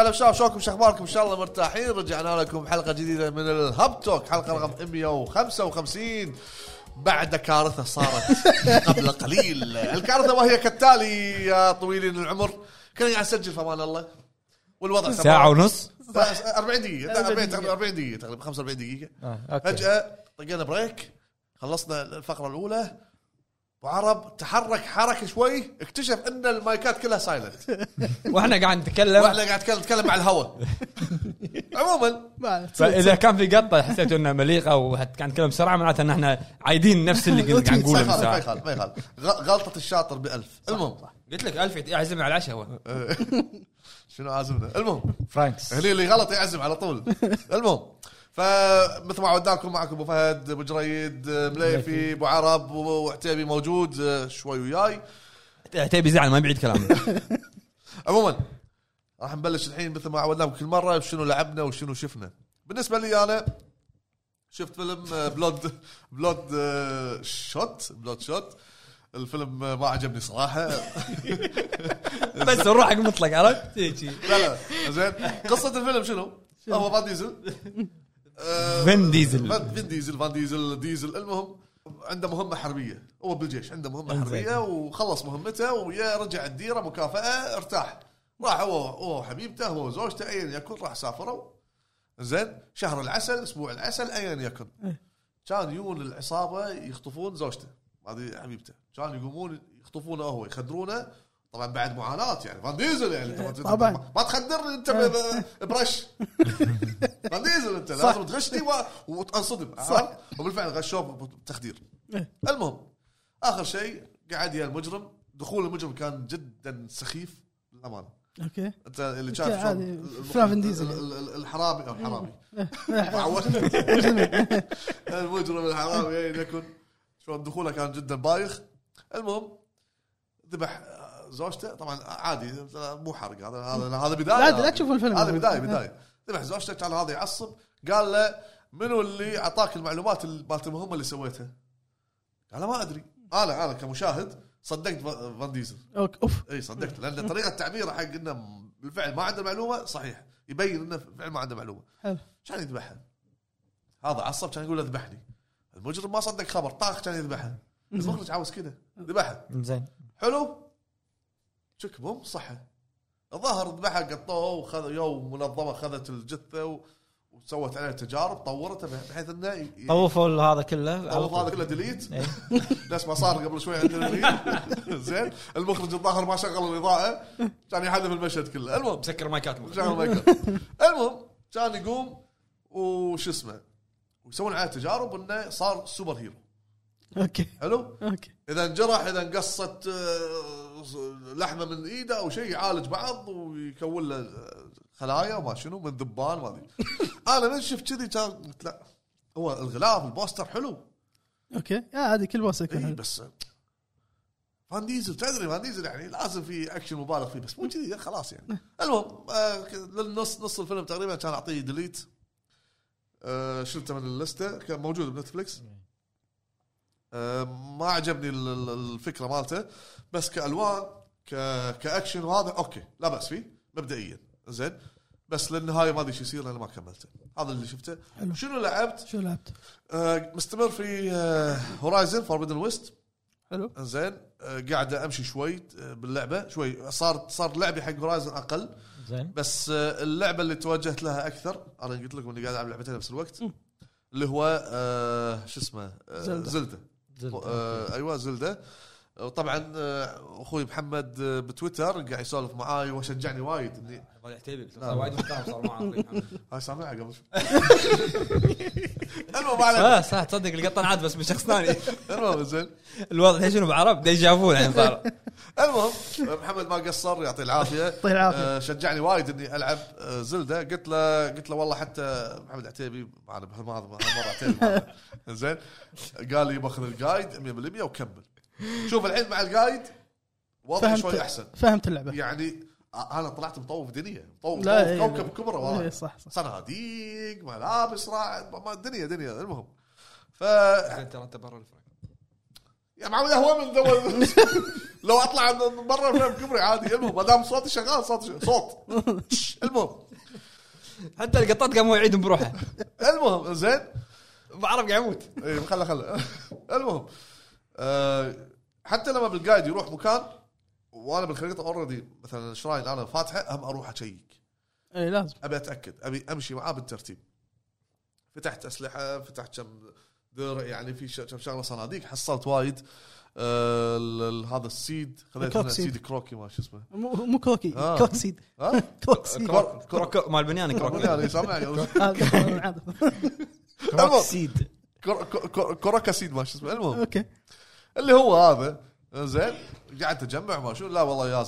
هلا شباب شلونكم شو اخباركم إن شاء الله مرتاحين. رجعنا لكم بحلقه جديدة من الهب talk حلقة رقم 155 بعد كارثة صارت قبل قليل. الكارثة وهي كالتالي يا طويلين العمر. كنا قاعد نسجل في أمان الله. والوضع ساعة ونص؟ 40 دقيقة. 40 تقريبا 40 دقيقة تقريبا 45 دقيقة. آه، فجأة طقينا break خلصنا الفقرة الأولى. وعرب تحرك حركة شوي اكتشف إن المايكات كلها silent وإحنا قاعد نتكلم. وإحنا قاعد نتكلم نتكلم مع الهواء. عموما. ما فإذا كان في قطة حسيت إنها مليقة وقاعد نتكلم بسرعة معناته إن إحنا عايدين نفس اللي قاعد نقوله من ما يخالف ما يخالف. غ- غلطة الشاطر بألف. المهم. قلت لك ألف يعزم على العشاء هو. شنو عازمنا؟ المهم. فرانكس. هني اللي غلط يعزم على طول. المهم. فمثل ما عودناكم معكم أبو فهد أبو جريد مليفي أبو عرب وعتيبي موجود شوي وياي. تبي زعل ما بيعيد كلامه. عموما راح نبلش الحين مثل ما عودناكم كل مرة شنو لعبنا وشنو شفنا. بالنسبة لي أنا شفت فيلم آه، Blood blood آه، shot Bloodshot. الفيلم آه، ما عجبني صراحة. بس روحك مطلق عرفت. لا لا زين. قصة الفيلم شنو؟ هو فان ديزل آه، فين ديزل. فين ديزل؟ فان ديزل ديزل. المهم عنده مهمة حربية. هو بالجيش عنده مهمة. حربية وخلص مهمته ويا رجع الديرة مكافأة ارتاح. راح هو هو وحبيبته هو وزوجته ايا يكن راح سافروا. زين شهر العسل أسبوع العسل ايا يكن. كان يجون العصابه يخطفون زوجته هذه حبيبته. كان يقومون يخطفونه هو يخدرونه طبعا بعد معاناة يعني. فان ديزل يعني طبعاً. ما- تخدرني انت ب- برش. فان ديزل انت. لازم تغشني وتنصدم؟ وبالفعل غشوه بتخدير. إيه. المهم آخر شيء قعد يا المجرم. دخول المجرم كان جدا سخيف للأمانة. أوكي. أنت اللي أفلام فين ديزل. ال- الحرامي أو الحرامي. إيه. المجرم الحرامي ايا يكن شلون دخوله كان جدا بايخ. المهم ذبح زوجته طبعا عادي مو حرق هذا هذا هذا بداية لا لا تشوفون الفيلم. هذا بداية بداية. ذبح زوجته كان هذا يعصب قال له منو اللي أعطاك المعلومات ال- مالت المهمة اللي سويتها؟ قال ما أدري. أنا أنا كمشاهد صدقت فا- فان ديزل. أوك، أوف. إي صدقت لأن طريقة تعبيره حق إنه بالفعل ما عنده معلومة صحيح. يبين إنه بالفعل ما عنده معلومة. حلو. كان يذبحها. هذا عصب كان يقول له ذبحني. المجرم ما صدق خبر طاخ كان يذبحها. المخرج عاوز كذا ذبحها. زين. حلو؟ شك بوم صحة. الظاهر ذبحها قطوه وخذ يوم منظمة خذت الجثة و... وسوت عليها تجارب طورتها بحيث إنه ي- طوفوا هذا كله على طوف طول. هذا كله ديليت إيه. نفس ما صار قبل شوي عندنا زين. المخرج الظاهر ما شغل الإضاءة. كان يحذف المشهد كله. المهم. مسكر مايكات شغل. المهم كان يقوم وش اسمه؟ ويسوون عليه تجارب إنه صار سوبر هيرو. okay. حلو؟ okay. إذا انجرح إذا انقصت آه، لحمه من إيده أو شيء يعالج بعض ويكون له آه، خلايا وما شنو من ذبان ما أدري. أنا من شفت كذي كان قلت لا هو الغلاف ال poster حلو. okay. يا هذه كل بوس يكون اي حلو. بس فان ديزل تدري فان ديزل يعني لازم في أكشن مبالغ فيه بس مو كذي خلاص يعني. المهم آه للنص نص الفيلم تقريبا كان أعطيه delete آه شلته من ال list ة كان موجود بنتفلكس آه ما عجبني ال- ال- الفكرة مالته. بس كألوان ك كأكشن وهذا okay لا بأس فيه مبدئيا. زين. بس للنهاية ما أدري إيش يصير لأن ما كملته. هذا اللي شفته. حلو. شنو لعبت؟ شو لعبت؟ آه مستمر في هورايزن فوربدن ويست حلو. زين. آه، قاعد أمشي شوي آه، باللعبة. شوي صار صار لعبي حق هورايزن أقل. زين. بس آه، اللعبة اللي توجهت لها أكثر أنا قلت لكم إني قاعد ألعب لعبتين بنفس الوقت اللي هو آه، شو اسمه؟ آه، زلدة. زلدة. زلدة. آه، أيوه زلدة. وطبعا آه، أخوي محمد آه، بتويتر قاعد يسولف معاي وشجعني وايد اني هذا عتيبي قلت له صار وايد محترم صار معاه هاي سامعها قبل شوي. المهم. آه صح تصدق القطن عاد بس من شخص ثاني. المهم زين. الوضع الحين شنو بعرب déjà vu الحين صار. المهم محمد ما قصر يعطيه العافية. يعطيه العافية. آه، شجعني وايد إني ألعب زلدة. قلت له قلت له والله حتى محمد عتيبي معنا بهالمره هالمره عتيبي. زين. قال لي باخذ الجايد 100% وكمل. شوف الحين مع الجايد فهمت شوي أحسن. فهمت اللعبة. يعني آه، أنا طلعت مطوف دنيا مطوف لا، مطوف إيه، كوكب لا. كبرة إيه، والله صح صح. صناديق ملابس راعد ما- دنيا دنيا المهم. ف ترى أنت برا الفرق يا معود هو من دول لو أطلع من برا الفيلم كبري عادي المهم. ما دام صوتي شغال صوت. صوت المهم. حتى القطات قاموا يعيدون بروحه. المهم زين. بعرف قاعد يموت. اي خله خله. المهم. آه، حتى لما بالقايد يروح مكان وأنا بالخريطة اوريدي مثلا شراين أنا فاتحة هم أروح أشيك. اي إيه، لازم. أبي أتأكد. أبي أمشي معاه بالترتيب. فتحت أسلحة فتحت كم درع يعني في كم شغلة صناديق. حصلت وايد. آه هذا السيد الكروك منه سيد. كروكي ما شو اسمه. مو مو كروكي آه. كروك سيد. ها؟ كروك سيد. كروك كروك مال بنيان كروك. سامعني. المهم سيد. كر- كر- كروكا سيد ما شو اسمه. المهم. أوكي. اللي هو هذا. زين قاعد تجمع ما شو. لا والله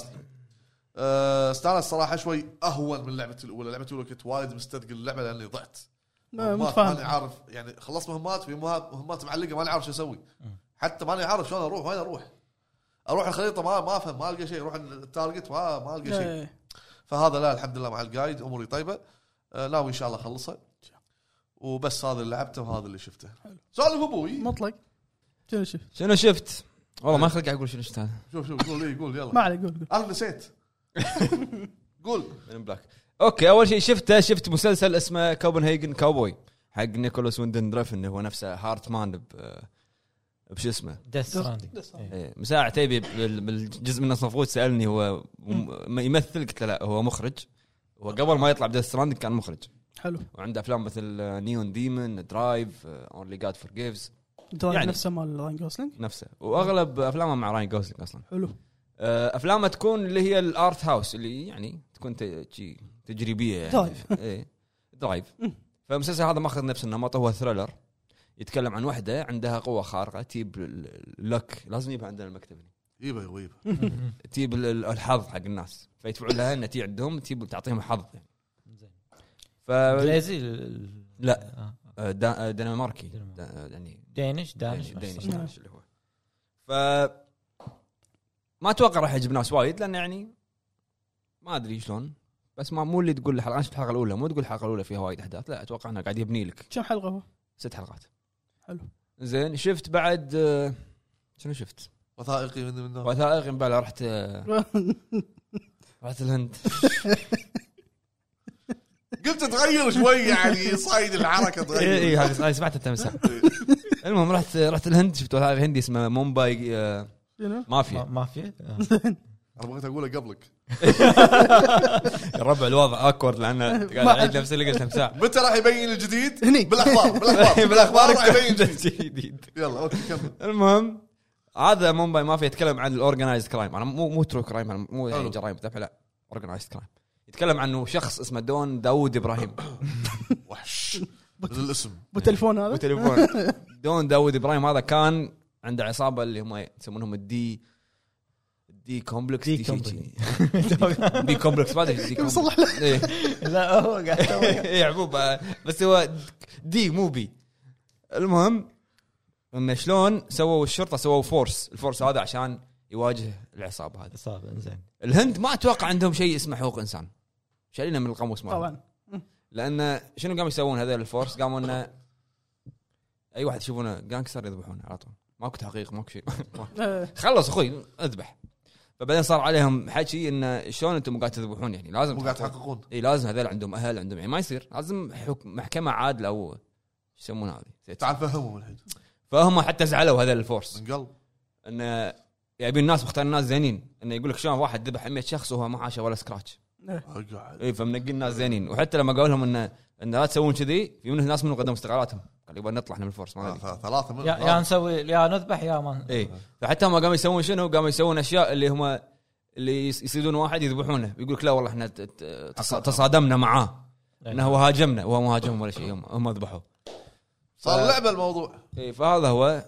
أه استانس صراحة شوي أهون من لعبة الأولى. لعبة الأولى كنت وايد مستثقل اللعبة لأني ضعت. ما- متفاهم. ماني عارف. يعني خلصت مهمات في مهمات معلقة ماني عارف شو أسوي. حتى ماني عارف شلون أروح وين أروح. أروح الخريطة ما ما أفهم ما ألقى شيء. أروح ال target ما ما ألقى شيء. فهذا لا الحمد لله مع ال guide أموري طيبة. أه ناوي إن شاء الله أخلصها. وبس هذا اللي لعبته وهذا اللي شفته. سالف أبوي. مطلق. شنو شوف شنو شفت؟ والله ما خلق أقول شنو شفت هذا. شوف شوف قول لي قول ما يلا عليك قول قول. أنا نسيت قول. من بلاك أوكي أول شيء شفته شفت مسلسل اسمه كوبنهاجن كاوبوي حق نيكولاس ويندن دريفن هو نفسه هارت مان ب بشو اسمه؟ Death إيه، مساعة تيبي بال- بالجزء من المفروض سألني هو يمثل قلت له لا هو مخرج. هو قبل ما يطلع ب Death Stranding كان مخرج. حلو. وعنده أفلام مثل Neon Demon Drive Only God Forgives Drive يعني. نفسه مال راين جوسلينج نفسه وأغلب أفلامه مع راين جوسلينج أصلا حلو آه، أفلامه تكون اللي هي ال art house اللي يعني تكون تجريبية يعني Drive. إيه Drive فالمسلسل هذا ماخذ نفس النمط هو thriller يتكلم عن وحدة عندها قوة خارقة تجيب ال luck لازم يجيبها عندنا المكتب هنا. يبا ويبا تجيب ال- ال- الحظ حق الناس فيدفعون لها إنها تجي عندهم تجيب تعطيهم حظ يعني. ف إنجليزي ال- لا. آه. دنماركي يعني دينش دانش دينش بس. دينش اللي هو ف ما أتوقع راح يعجب ناس وايد لأن يعني ما أدري شلون بس ما مو اللي تقول الحلقة أنا شفت الحلقة الأولى مو تقول الحلقة الأولى فيها وايد أحداث لا أتوقع إنه قاعد يبني لك كم حلقة هو؟ ست حلقات حلو. زين شفت بعد آه، شنو شفت؟ وثائقي من من وثائقي مبالغ رحت آه، رحت الهند قلت تغير شوي يعني صايد الحركة تغير. اي هذه هذه سمعتها التمساح. المهم رحت رحت الهند شفت وثائقي هندي اسمه مومباي آه، شنو؟ مافيا. ما في آه. أنا بغيت أقوله قبلك. الربع الوضع awkward لأنه قاعد أعيد نفس اللي قلت تمساح متى راح يبين الجديد؟ هني. بالأخبار بالأخبار. بالأخبار راح يبين الجديد. جديد. يلا أوكي كمل. المهم هذا مومباي مافيا يتكلم عن ال organized crime أنا مو مو true crime مو يعني حلو. جرائم ذبح لا organized crime يتكلم عنه شخص اسمه دون داوود إبراهيم. وحش. الاسم. ابو تليفون هذا؟ وتليفون دون داوود إبراهيم هذا كان عنده عصابة اللي هم يسمونهم ال D D company دي كومبلكس. دي كومبلكس ما أدري دي كومبلكس صلح له. إيه. لا هو قاعد يسوي. اي عبوب آه، بس هو دي مو بي المهم انه شلون سووا الشرطة؟ سووا force ال force هذا عشان يواجه العصابة هذه. العصابة إنزين. الهند ما أتوقع عندهم شيء اسمه حقوق إنسان. شايلينه من القاموس مالهم. طبعا. لأن شنو قاموا يسوون هذول ال force؟ قاموا إنه أي واحد يشوفونه gangster يذبحونه على طول. ماكو تحقيق ماكو شيء. آه، خلص أخوي اذبح. فبعدين صار عليهم حكي إنه شلون أنتم قاعد تذبحون يعني؟ لازم مو قاعد تحققون. إي لازم هذول عندهم أهل عندهم يعني ما يصير. لازم حكم محكمة عادلة أو شو يسمونها هذه؟ تعال فهمهم الحين. فهم حتى زعلوا هذول ال force. من قلب. إنه يبين الناس مختار الناس زينين. إنه يقول لك شلون واحد ذبح 100 شخص وهو ما حاشه ولا scratch أقعد. اي فمنقي الناس زينين. وحتى لما قالوا لهم انه انه لا تسوون كذي في منهم ناس منهم قدموا استقالاتهم قال يبغى نطلع إحنا من ال force ما آه، ث- ثلاثة من يا يا نسوي يا نذبح يا ما اي فحتى هم قاموا يسوون شنو؟ قاموا يسوون أشياء اللي هم اللي يصيدون واحد يذبحونه. يقول لك لا والله إحنا ت- ت- تص- تصادمنا معاه. إنه هو هاجمنا. وهو ما هاجمهم ولا شيء هم هم ذبحوه صار لعبه الموضوع. اي فهذا هو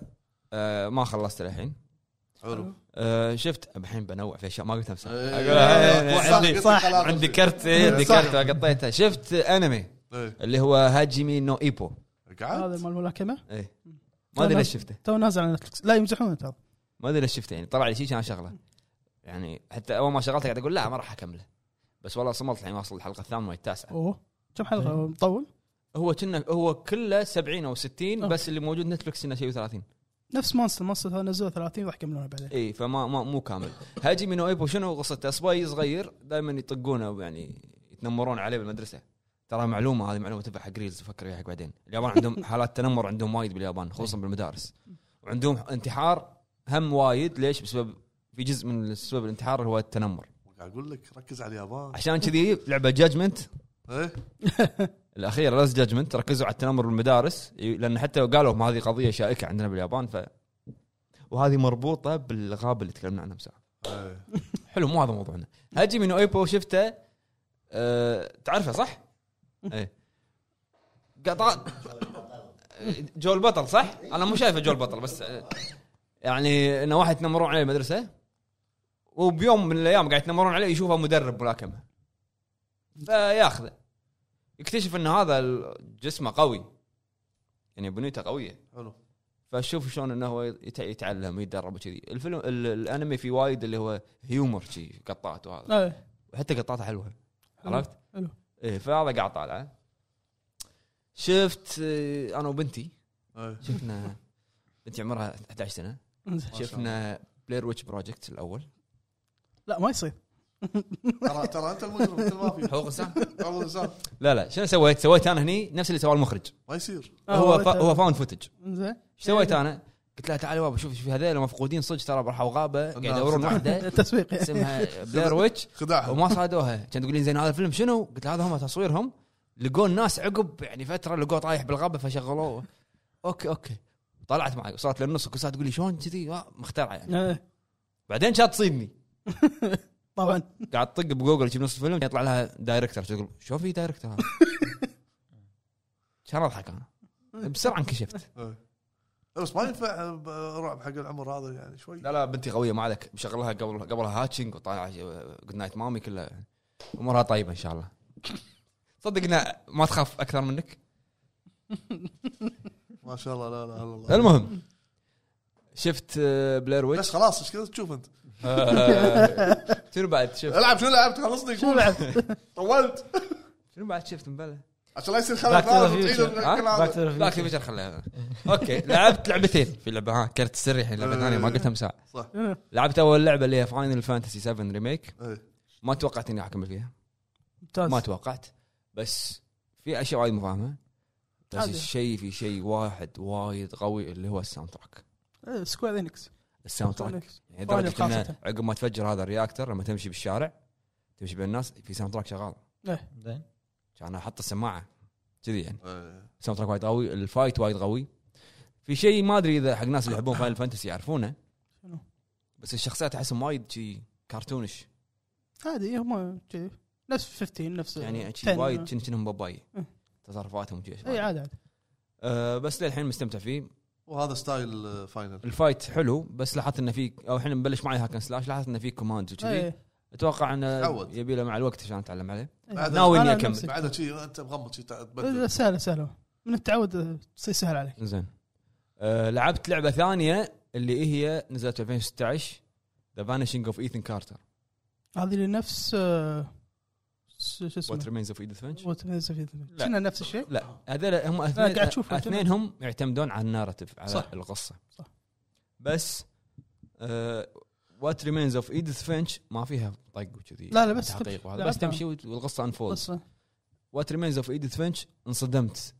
آه ما خلصت الحين حلو. آه شفت؟ الحين بنوع في أشياء ما قلتها بس إيه. عندي صح. عندي كرت إيه، عندي. كرت قطيته شفت أنمي؟ إيه. اللي هو هاجيمي نو إيبو. هذا مال الملاكمه إيه. ما أدري ليش شفته. تو نازل على نتفلكس لا يمزحون ترى. ما أدري ليش شفته يعني طلع لي شيء كان شغلة. يعني حتى أول ما شغلته قاعد أقول لا ما راح أكمله. بس والله صملت الحين واصل الحلقة الثامنة والتاسعة. أوه. كم حلقة؟ مطول؟ هو كنا هو كله 70 أو 60 أوه. بس اللي موجود نتفلكس إنه شيء 30 نفس مونستر مونستر نزلوا 30 راح يكملونها بعدين. إي فما ما مو كامل. هاجيمي نو ايبو شنو قصته؟ صبي صغير دائما يطقونه يعني يتنمرون عليه بالمدرسة. ترى معلومة هذه معلومة تنفع حق reels فكر فيها حق بعدين. اليابان عندهم حالات تنمر عندهم وايد باليابان خصوصا بالمدارس. وعندهم انتحار هم وايد. ليش؟ بسبب في جزء من سبب الانتحار هو التنمر. قاعد أقول لك ركز على اليابان. عشان كذي لعبة Judgment إيه؟ الاخيره Lost Judgment ركزوا على التنمر بالمدارس لأن حتى قالوا ما هذه قضية شائكة عندنا باليابان ف وهذه مربوطة بالغابه اللي تكلمنا عنها إيه. حلو مو هذا موضوعنا هاجيمي نو ايبو شفته أه تعرفه صح؟ إيه قطع جو البطل صح؟ أنا مو شايفه جو البطل بس آه، يعني إنه واحد يتنمرون عليه المدرسة وبيوم من الأيام قاعد يتنمرون عليه يشوفه مدرب ملاكمة فياخذه يكتشف إن هذا جسمه قوي. يعني بنيته قوية. حلو. فشوف شلون إنه هو يت- يتعلم ويتدرب وكذي. الفيلم ال- الأنمي في وايد اللي هو هيومر شي قطات وهذا. إيه. وحتى قطاته حلوة. عرفت؟ حلو. إيه فهذا قاعد طالع شفت آه، أنا وبنتي. إيه. شفنا بنتي عمرها 11 سنة. إنزين. ما شاء شفنا Blair Witch Project الأول. لا ما يصير. ترى ترى أنت المجرم أنت المافيا حقوق الانسان حقوق الانسان لا لا شنو سويت؟ سويت أنا هني نفس اللي سواه المخرج. ما يصير. آه، هو فا هو found footage زين إيش سويت أنا؟ قلت لها تعالي بابا شوف شوف هذول مفقودين صدق ترى راحوا غابة قاعد نعم، يدورون. واحدة. تسويق يعني. اسمها Blair Witch وما صادوها. كانت تقولين زين هذا الفيلم شنو؟ قلت لها هذا هم تصويرهم. لقوا الناس عقب يعني فترة لقوه طايح بالغابة فشغلوه. أوكي أوكي. طلعت معي وصلت للنص وكل ساعه تقول لي شلون كذي؟ آه، مخترعة يعني. إيه، بعدين كانت تصيدني. طبعا. قاعد تطق بجوجل تجيب نص الفيلم يطلع لها director تقول شو في director هذا؟ كان اضحك أنا. بسرعة انكشفت. إيه. بس ما ينفع رعب حق العمر هذا يعني شوي. لا لا بنتي قوية ما عليك. مشغلها قبل قبلها Hatching وطالعه Goodnight Mommy كلها. امورها طيبة إن شاء الله. صدقنا ما تخاف أكثر منك. ما شاء الله لا لا إلا الله. المهم شفت آه، بلاير بس ويتش خلاص إيش كذا تشوف أنت؟ شنو بعد شفت؟ العب شنو لعبت؟ خلصني قول. لعبت؟ طولت. شنو بعد شفت؟ مبلى. عشان لا يصير خلل. باك تو فيشر خليها. أوكي. لعبت لعبتين في لعبه ها كرت السري الحين لعبة ثانية ما قلتها مساء صح. لعبت أول لعبة اللي هي Final Fantasy 7 Remake إيه. ما توقعت إني أكمل فيها. ممتاز. ما توقعت. بس في أشياء وايد مفاهمة. بس. الشيء في شيء واحد وايد قوي اللي هو ال soundtrack. إيه، Square Enix ال soundtrack. يعني لدرجة إنه خاصة. عقب ما تفجر هذا ال reactor لما تمشي بالشارع تمشي بين الناس في soundtrack شغال زين كان أحط السماعة كذي يعني إيه. ال soundtrack وايد قوي ال fight وايد قوي في شيء ما أدري إذا حق الناس اللي يحبون Final Fantasy يعرفونه شنو؟ بس الشخصيات أحسهم وايد شي cartoonish عادي هم. نفس 15 نفس يعني شي 10. وايد كأنهم باباي أه. تصرفاتهم اي عادي عادي أه بس للحين مستمتع فيه وهذا style آه، Final. ال fight حلو بس لاحظت انه في أو الحين مبلش معي hack and slash لاحظت انه في commands وكذي. إيه. أتوقع انه. يبي له مع الوقت عشان أتعلم عليه. إيه. ناوي إني أكمل. بعدها شيء أنت مغمض شيء تبدل. سهلة سهلة. من التعود آه، تصير سهل عليك. زين. أه لعبت لعبة ثانية اللي هي نزلت 2016 The Vanishing of Ethan Carter هذه اللي نفس آه، شو What اسمه Remains of Edith Finch Remains of Edith Finch. لا. كنا نفس الشيء لا هذول هم اثنين قاعد أشوفهم. اثنينهم يعتمدون على ال narrative على صح. القصة صح. بس What Remains of Edith Finch ما فيها طق وكذي لا لا بس تحقيق وهذا. بس تمشي والقصة unfold قصة What Remains of Edith Finch انصدمت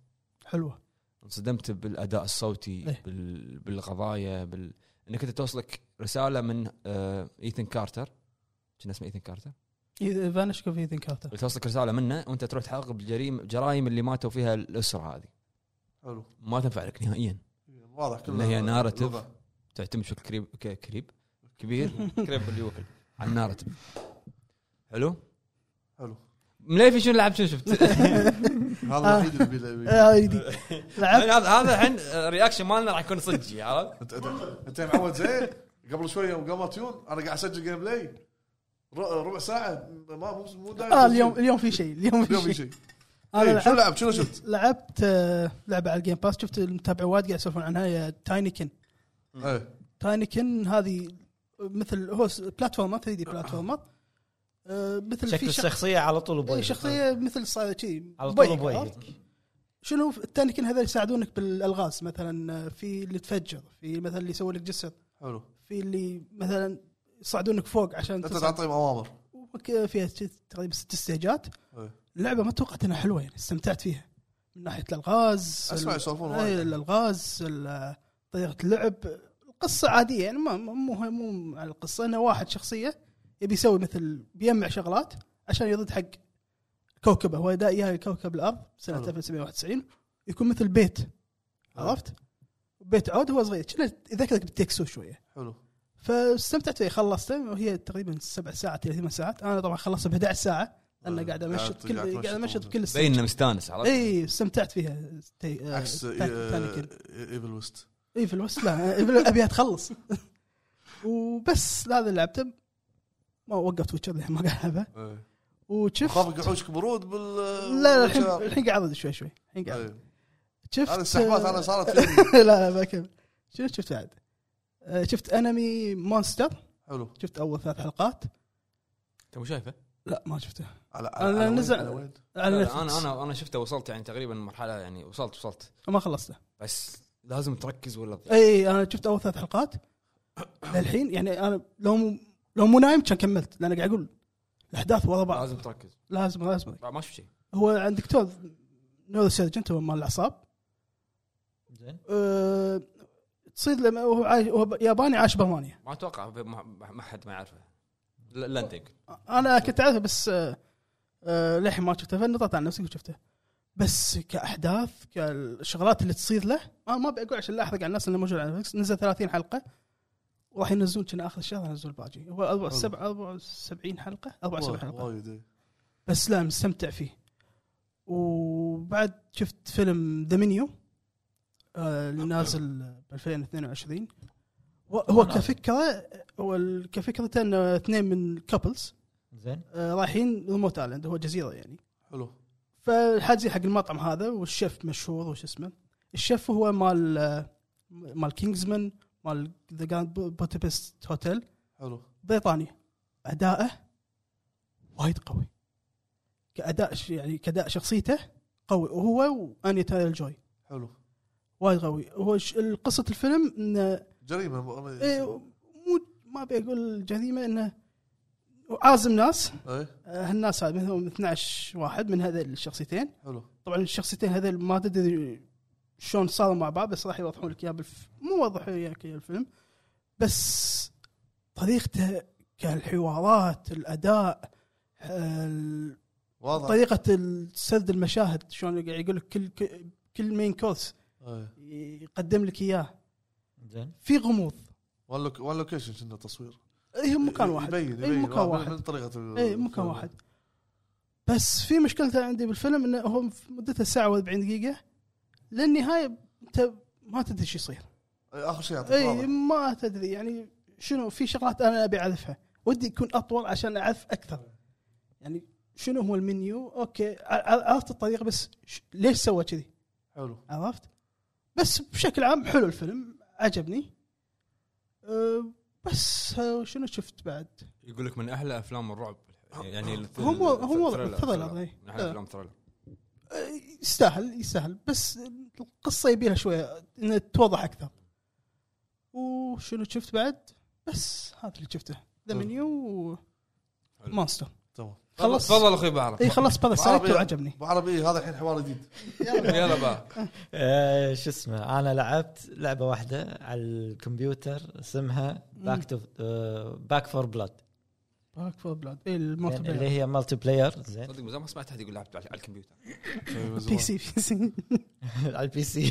حلوة انصدمت بالأداء الصوتي إيه. بال... بالقضايا بال... إنك أنت توصلك رسالة من آه... Ethan Carter كان اسمه Ethan Carter Vanishing of Ethan Carter توصلك رسالة منه وأنت تروح تحقق بالجريمه جرائم اللي ماتوا فيها الأسرة هذه. حلو. ما تنفع لك نهائيا. واضح كله اللي هي narrative. تعتمد بشكل كريب كريب. كبير. كريب اللي يوكل. على ال narrative حلو؟ حلو. مليفي شنو لعب شنو شفت؟ هذا الوحيد اللي آه، هذا هذا الحين reaction مالنا راح يكون صجي عرفت؟ انت معود زين؟ قبل شوية وقام تيون أنا قاعد أسجل gameplay ربع ساعه ما مو مو دايم آه. اليوم اليوم في شيء اليوم في شيء. أنا إيه، شنو لعبت لعب شنو شفت؟ لعبت آه، لعبة على ال Game Pass شفت المتابع وايد قاعد يسولفون عنها هي Tinykin Tinykin هذه مثل هو س- platformer 3D platformer آه، مثل شكل في شخص الشخصية على طول إيه، بوجهك شخصية مثل كذي على طول بويك، عرفت؟ شنو ال Tinykin هذول يساعدونك بالألغاز مثلا في اللي تفجر في مثلا اللي يسوي لك جسر. حلو. في اللي مثلا يصعدونك فوق عشان أنت. تعطيهم أوامر. فيها تقريبا ست استيجات إيه. اللعبة ما توقعت إنها حلوة يعني استمتعت فيها. من ناحية الألغاز أسمع يسولفون أي، وايد الألغاز ال- طريقة اللعب. القصة عادية يعني ما مو مو على القصة. إنه واحد شخصية يبي يسوي مثل بيجمع شغلات عشان يرد حق كوكبه. هو اياه كوكب الأرض سنة حلو. 1991 يكون مثل بيت عرفت؟ بيت عود هو صغير. يذكرك بالتكسو شوية. حلو. فاستمتعت فيه خلصته وهي تقريبا سبع ساعات إلى ثمان ساعات. أنا طبعا خلصت ب 11 ساعة أنا آه، قاعد قاعد- امشط كل قاعد امشط. كل بين انه مستانس عرفت؟ اي استمتعت فيها. تي... آه، عكس. ايفل ويست اي في الوست لا إيفل أبيها تخلص. وبس هذا اللي لعبته. ما وقفت ويتشر ما قاعد ألعبها. وشفت خاف يقعوش برود بال لا لا الحين الحين قاعد شوي شوي. الحين قاعد إيه. شفت هذه السحبات أنا صارت لا لا بكمل شفت شفت بعد. آه، شفت انمي مونستر حلو. شفت أول ثلاث حلقات؟ انت مو شايفه؟ لا ما شفته. على أنا على وين؟ نزل- على وين؟ على لا،. أنا أنا أنا شفته وصلت يعني تقريبا مرحلة يعني وصلت وصلت. ما خلصته. بس لازم تركز ولا إي أنا شفت أول ثلاث حلقات. للحين يعني أنا لو مو لو مو نايم كان كملت لأن قاعد أقول الأحداث ورا بعض. لازم تركز. لازم لازم. ما شفت شيء. هو عند دكتور neurosurgeon هو مال الأعصاب. زين. أه تصير لما هو عايش هو ياباني عايش برمانيا ما أتوقع ما, ما ما حد ما يعرفه. يمكن. أنا كنت أعرفه بس أه أه للحين ما شفته. فنطرت عن نفسي وشفته بس كأحداث كالشغلات اللي تصير له أنا ما أبي أقول عشان لا أحرق على الناس اللي موجود على نتفلكس نزل 30 حلقة وراح ينزلون كنا آخر الشهر ينزلون الباقي هو 74 74 حلقة؟ 74 حلقة. وايد إيه. بس لا مستمتع فيه. وبعد شفت فيلم ذا منيو آه اللي نازل ب 2022 هو-. كفكرة هو كفكرته انه اثنين من couples زين. آه رايحين remote island هو جزيرة يعني. حلو. فحاجزين حق المطعم هذا والشيف مشهور وش اسمه الشيف هو مال آه، مال Kingsman مال The Grand Budapest Hotel حلو. بريطاني أداءه وايد قوي. كأداء يعني كأداء شخصيته قوي وهو وانيا تايلر جوي حلو. وايد قوي هو قصه الفيلم إنه جريمة إيه مو ما أبي أقول جريمة إنه عازم ناس. إيه. آه، هالناس هذه منهم 12 واحد من هذول الشخصيتين. حلو. طبعا الشخصيتين هذول ما تدري شلون صاروا مع بعض بس راح يوضحون لك إياها بالف... مو يوضحوا لك اياها الفيلم. بس طريقته كالحوارات الأداء ال- واضح. طريقة سرد المشاهد شلون يقول لك كل كل main course يقدم لك إياه. زين. في غموض. one loc- one location كنا تصوير اي مكان واحد. يبين اي يبين. مكان من- واحد. من طريقه اي مكان واحد. بس في مشكلته عندي بالفيلم إنه هو مدته ساعة و40 دقيقة. للنهاية انت ما تدري إيش يصير. إيه، آخر شيء يعطيك اي. ما تدري. يعني شنو في شغلات أنا أبي أعرفها. ودي يكون أطول عشان أعرف أكثر. يعني شنو هو ال menu؟ okay ع- عرفت الطريقة بس ش- ليش سوى كذي؟ حلو. عرفت؟ بس بشكل عام حلو الفيلم عجبني. أه بس أه، شنو شفت بعد؟ يقول لك من أحلى أفلام الرعب. يعني هم- هم. إيه. من أحلى أفلام thriller أه، يستاهل يستاهل. بس القصة يبي لها شوية انها توضح أكثر. وشنو شفت بعد؟ بس هذا اللي شفته. ذا. منيو. مونستر تمام. خلص تفضل أخوي بعرف إي خلص عربي. سالكت وعجبني. ابو عربي هذا الحين حوار جديد. يلا بقى آه، شو اسمه أنا لعبت لعبة واحدة على الكمبيوتر اسمها باك تو باك فور بلاد باك فور بلاد إي المالتي اللي هي مالتي بلاير زين. صدق زمان ما سمعت احد يقول لعبت على الكمبيوتر. بي. سي بي سي. على ال PC.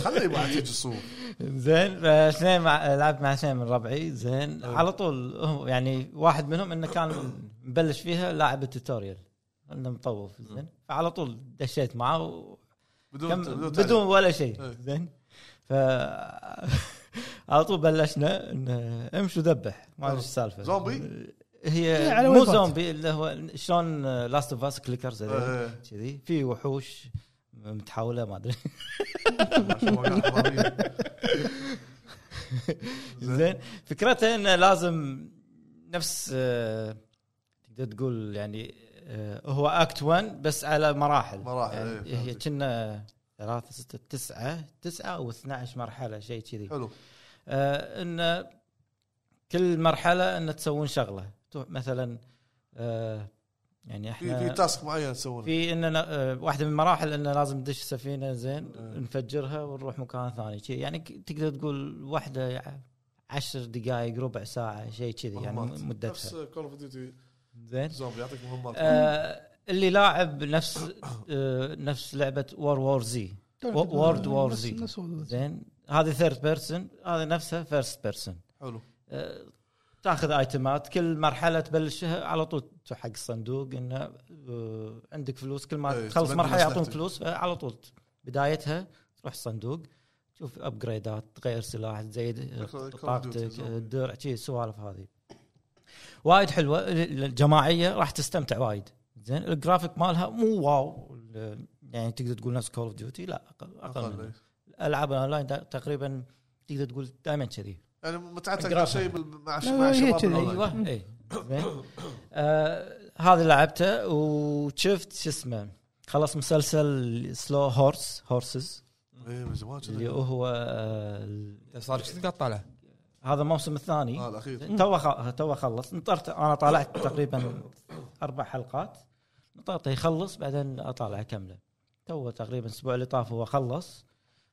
خليه يبغى تيجي الصور زين اثنين مع لعبت مع اثنين من ربعي زين. على طول هو يعني واحد منهم إنه كان مبلش فيها لاعب ال tutorial. انه مطوف زين. فعلى طول دشيت معه و... بدون كم؟ بدون بدون ولا شيء إيه. زين. ف على طول بلشنا انه امشي وذبح ما ادري إيش السالفه زومبي؟ هي إيه، مو. زومبي اللي هو شلون Last of Us clickers. كذي. في وحوش متحولة ما أدري. زين. فكرتها انه لازم نفس آه، تقدر تقول يعني آه، هو اكت 1 بس على مراحل. مراحل، يعني إيه، هي فهمتك. كنا ثلاثة ستة تسعة تسعة أو 12 مرحلة شيء كذي. حلو. آه إن كل مرحلة إن تسوون شغلة. تو- مثلا آه يعني في في إحنا task معين تسوونه. في إننا آه واحدة من المراحل ان لازم ندش سفينه زين آه. نفجرها ونروح مكان ثاني شي. يعني تقدر تقول واحدة يع- عشر دقائق ربع ساعة شيء كذي يعني مهمات. نفس مدتها Call of Duty زين. زومبي يعطيك مهمات آه اللي لاعب نفس آه نفس لعبة War War Z World War Z. زين. هذه third person هذه نفسها first person حلو. آه، تاخذ item ات كل مرحلة تبلشها على طول. تروح حق الصندوق انه آه، عندك فلوس كل ما إيه، تخلص مرحلة يعطون. فلوس على طول. بدايتها تروح الصندوق تشوف upgrade ات تغير سلاح تزيد طاقتك الدرع شي السوالف هذه. وايد حلوة الجماعية راح تستمتع وايد زين الجرافيك مالها مو wow يعني تقدر تقول نفس Call of Duty لا أقل أقل. إيه. العاب الأونلاين تقريبا تقدر تقول دائما كذي يعني متعتك الجرافيك. شيء مع مع الشباب. أيوه اي زين آه هذه لعبته وشفت شو اسمه خلص مسلسل Slow Horse Horses إيه من زمان اللي هو آه صار إيش قاعد طالع؟ هذا الموسم الثاني. آه الأخير. تو خ- تو خلص. نطرت أنا طالعت تقريبا أربع حلقات. نطرته يخلص بعدين أطالع أكمله. تو تقريبا الأسبوع اللي طاف هو خلص.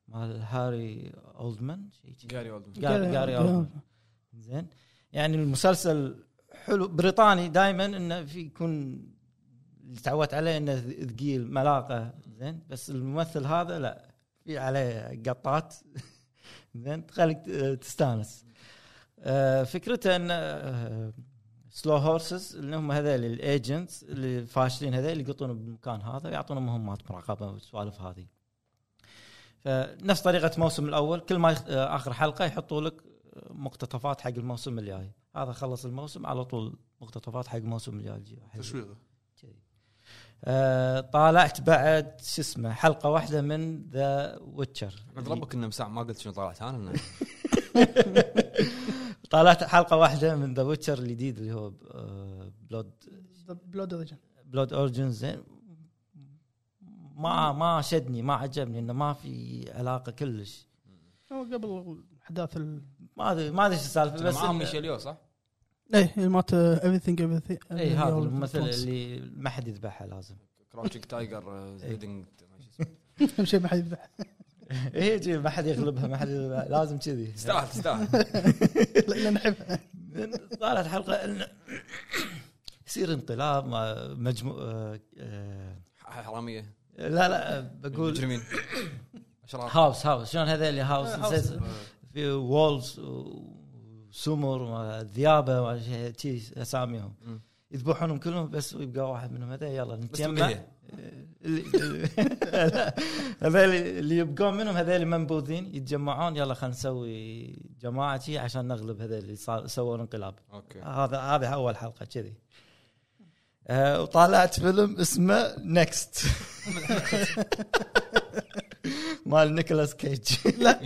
مال هاري أولدمان. جاري أولدمان. جاري جاري أولدمان. زين. يعني المسلسل حلو. بريطاني دائما إنه في يكون اللي تعودت عليه إنه ثقيل ملاقة. زين. بس الممثل هذا لا في عليه قطات. زين. تخليك تستانس. فكرته أن Slow Horses اللي هم هذول ال agents اللي فاشلين هذول اللي يقطون بالمكان هذا ويعطونهم مهمات مراقبة والسوالف هذه. فنفس طريقة الموسم الأول كل ما. آه، آخر حلقة يحطوا لك مقتطفات حق الموسم الجاي. هذا خلص الموسم على طول مقتطفات حق الموسم الجاي. تشويقه. آه طالعت بعد شو اسمه حلقة واحدة من The Witcher عند ربك إنه مساع ما قلت شنو طلعت أنا طالعت حلقة واحدة من The Witcher الجديد اللي هو آه، Blood Blood Origin Blood Origins زين. ما ما شدني ما عجبني إنه ما في علاقة كلش. هو قبل أحداث ال ما أدري ما أدري إيش السالفة بس معاهم ميشيليو صح؟ إيه مالت ايفريثينج ايفريثينج اي إيه، هذا الممثل اللي ما حد يذبحه لازم. كراوتشنج تايجر زيدنج أهم شيء ما حد يذبح هي جي ما حد يغلبها ما حد. لازم كذي. تستاهل تستاهل لأن نحبها طالعت حلقة انه يصير انقلاب ما- مجموع آه، آه، حرامية. لا لا بقول مجرمين هاوس هاوس. شلون هذول هاوس؟ هاوس. زي- في وولز وسمر وذيابه أساميهم. يذبحونهم كلهم بس ويبقى واحد منهم. هذا يلا نتجمع توقيع. اللي- هذول اللي يبقون منهم هذول منبوذين يتجمعون يلا خلينا نسوي جماعة شي عشان نغلب هذول اللي صار سووا الانقلاب أوكي. هذا هذا أول حلقة كذي. آه وطالعت فيلم اسمه Next مال نيكولاس كيج. لا.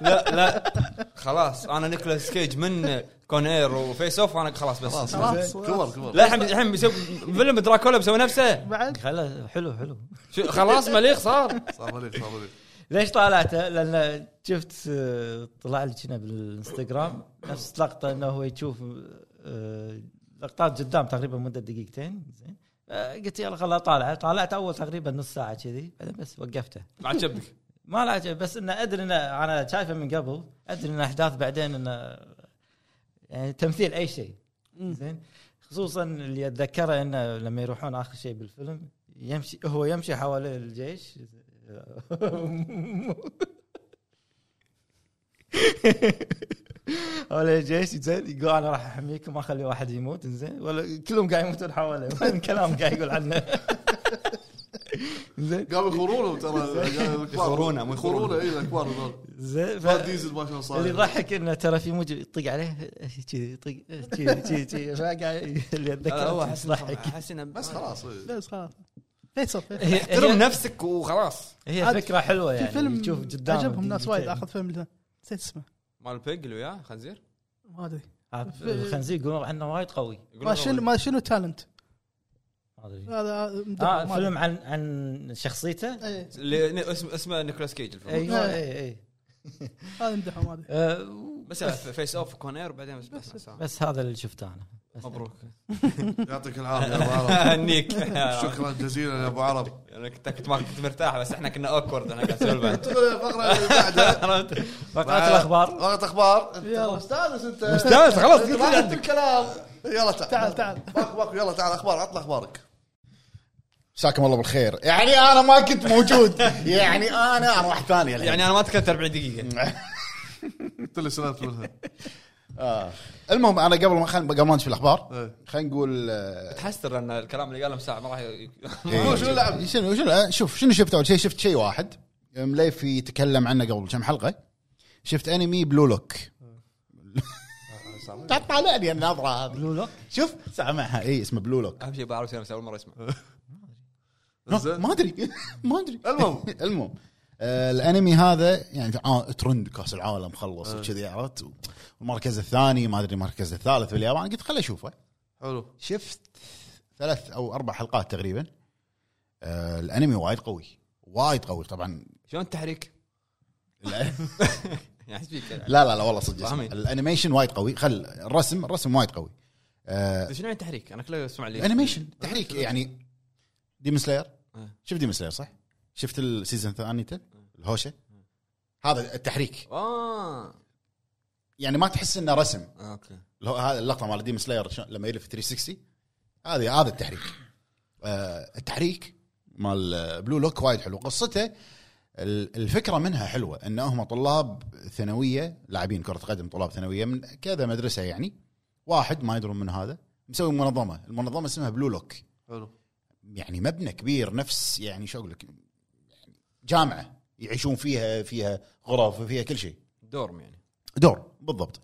لا. لا خلاص أنا نيكولاس كيج من Con Air و Face Off أنا خلاص بس. خلاص خلاص. كبر كبر. لا الحين الحين بيسوي فيلم دراكولا بيسوي نفسه. بعد؟ خلا حلو حلو. خلاص مليق صار. صار مليق صار مليق ليش طالعته؟ لأن شفت آه، طلع لي كنا بالإنستغرام نفس لقطة إنه هو يشوف آه، لقطات قدام تقريبا مدة دقيقتين زين. قلت يلا خلا طالع. طالعت أول تقريبا نص ساعة كذي. بعدين بس وقفته. ما عجبك؟ ما له عجب بس إنه أدري إنه أنا شايفه من قبل. أدري ان أحداث بعدين إنه يعني تمثيل أي شيء. زين؟ خصوصا اللي أتذكره إنه لما يروحون آخر شيء بالفيلم يمشي هو يمشي حوالين الجيش. حوالين الجيش زين يقول أنا راح احميكم ما أخلي واحد يموت زين. ولا كلهم قاعد يموتون حواليه وين كلام قاعد يقول عنه؟ زين. قاموا يخورونه ترى. يخورونه، مو يخورونه. يخورونه اي الكبار هذول. زين فان ديزل ما شلون صار اللي يضحك إنه ترى في موجب يطق عليه كذي يطق كذي كذي كذي فقاعد اللي لا، هو اتذكر أحس أحس إنه بس خلاص إيه. بس خلاص. فيصل احترم نفسك وخلاص. هي فكرة حلوة يعني تشوف قدام عجبهم ناس وايد اخذ فيلم. نسيت اسمه. مال البيج اللي وياه خنزير؟ ما أدري. الخنزير يقولون عنه وايد قوي. ما شنو ما شنو تالنت ما أدري. هذا ما فيلم عن عن شخصيته. إيه، اللي اسمه اسمه نيكولاس كيج الفيلم. إيه. اي اي هذا مدحه ما أدري. آه، بس فيس اوف كونير وبعدين بس, بس, بس بس هذا اللي شفته أنا. مبروك. يعطيك العافية يا أبو عرب. هنيك شكرا جزيلا يا أبو عرب. أنا كنت كنت ما كنت مرتاح بس إحنا كنا اوكورد أنا قاعد أسولف الفقره اللي بعدها فقرات الأخبار. فقرة أخبار انت يلا. مستانس أنت. مستانس، خلاص، قلت عندك. كلام يلا تعال. تعال تعال. يلا تعال أخبار. عطنا أخبارك. مساكم الله بالخير. يعني أنا ما كنت موجود. يعني أنا أنا واحد ثاني. يعني أنا ما تكلمت 40 دقيقة. قلت لي سلمت منها آه. المهم أنا قبل ما خل... قبل ما نمشي في الأخبار إيه. خلينا نقول آه، تحسر إن الكلام اللي قاله مساعد ما راح إيه. شنو لعب؟ شنو شنو آه، شوف شنو شفت أول شيء؟ شفت شيء واحد. مليفي يتكلم عنه قبل كم حلقة. شفت أنمي Blue Lock طالعني النظرة هذه. Blue Lock شوف سامعها. اي اسمه Blue Lock أهم شيء بعرف أول مرة أسمع. ما أدري. ما أدري. المهم. المهم. آه الانمي هذا يعني ترند كاس العالم خلص آه. وكذي عرفت والمركز الثاني ما أدري المركز الثالث في اليابان قلت خليني أشوفه حلو شفت ثلاث أو أربع حلقات تقريبا آه الانمي وايد قوي وايد قوي طبعا شلون التحريك؟ ال- يعني فيك؟ لا لا لا والله صدق. الانيميشن وايد قوي خل الرسم الرسم وايد قوي آه شنو يعني تحريك؟ أنا كله اسمع لي animation تحريك يعني Demon Slayer. شفت Demon Slayer صح؟ شفت ال season الثاني انت؟ الهوشة. هذا التحريك. آه. يعني ما تحس إنه رسم. أوكي. هذا اللقطة مال Demon Slayer لما يلف 360 هذه هذا التحريك. آه التحريك مال Blue Lock وايد حلو. قصته ال- الفكرة منها حلوة إن هم طلاب ثانوية لاعبين كرة قدم طلاب ثانوية من كذا مدرسة يعني. واحد ما يدرون من هذا مسوي منظمة. المنظمة اسمها Blue Lock. حلو. يعني مبنى كبير نفس يعني شو أقول لك يعني جامعة. يعيشون فيها فيها غرف فيها كل شيء. دورم يعني. دور بالضبط.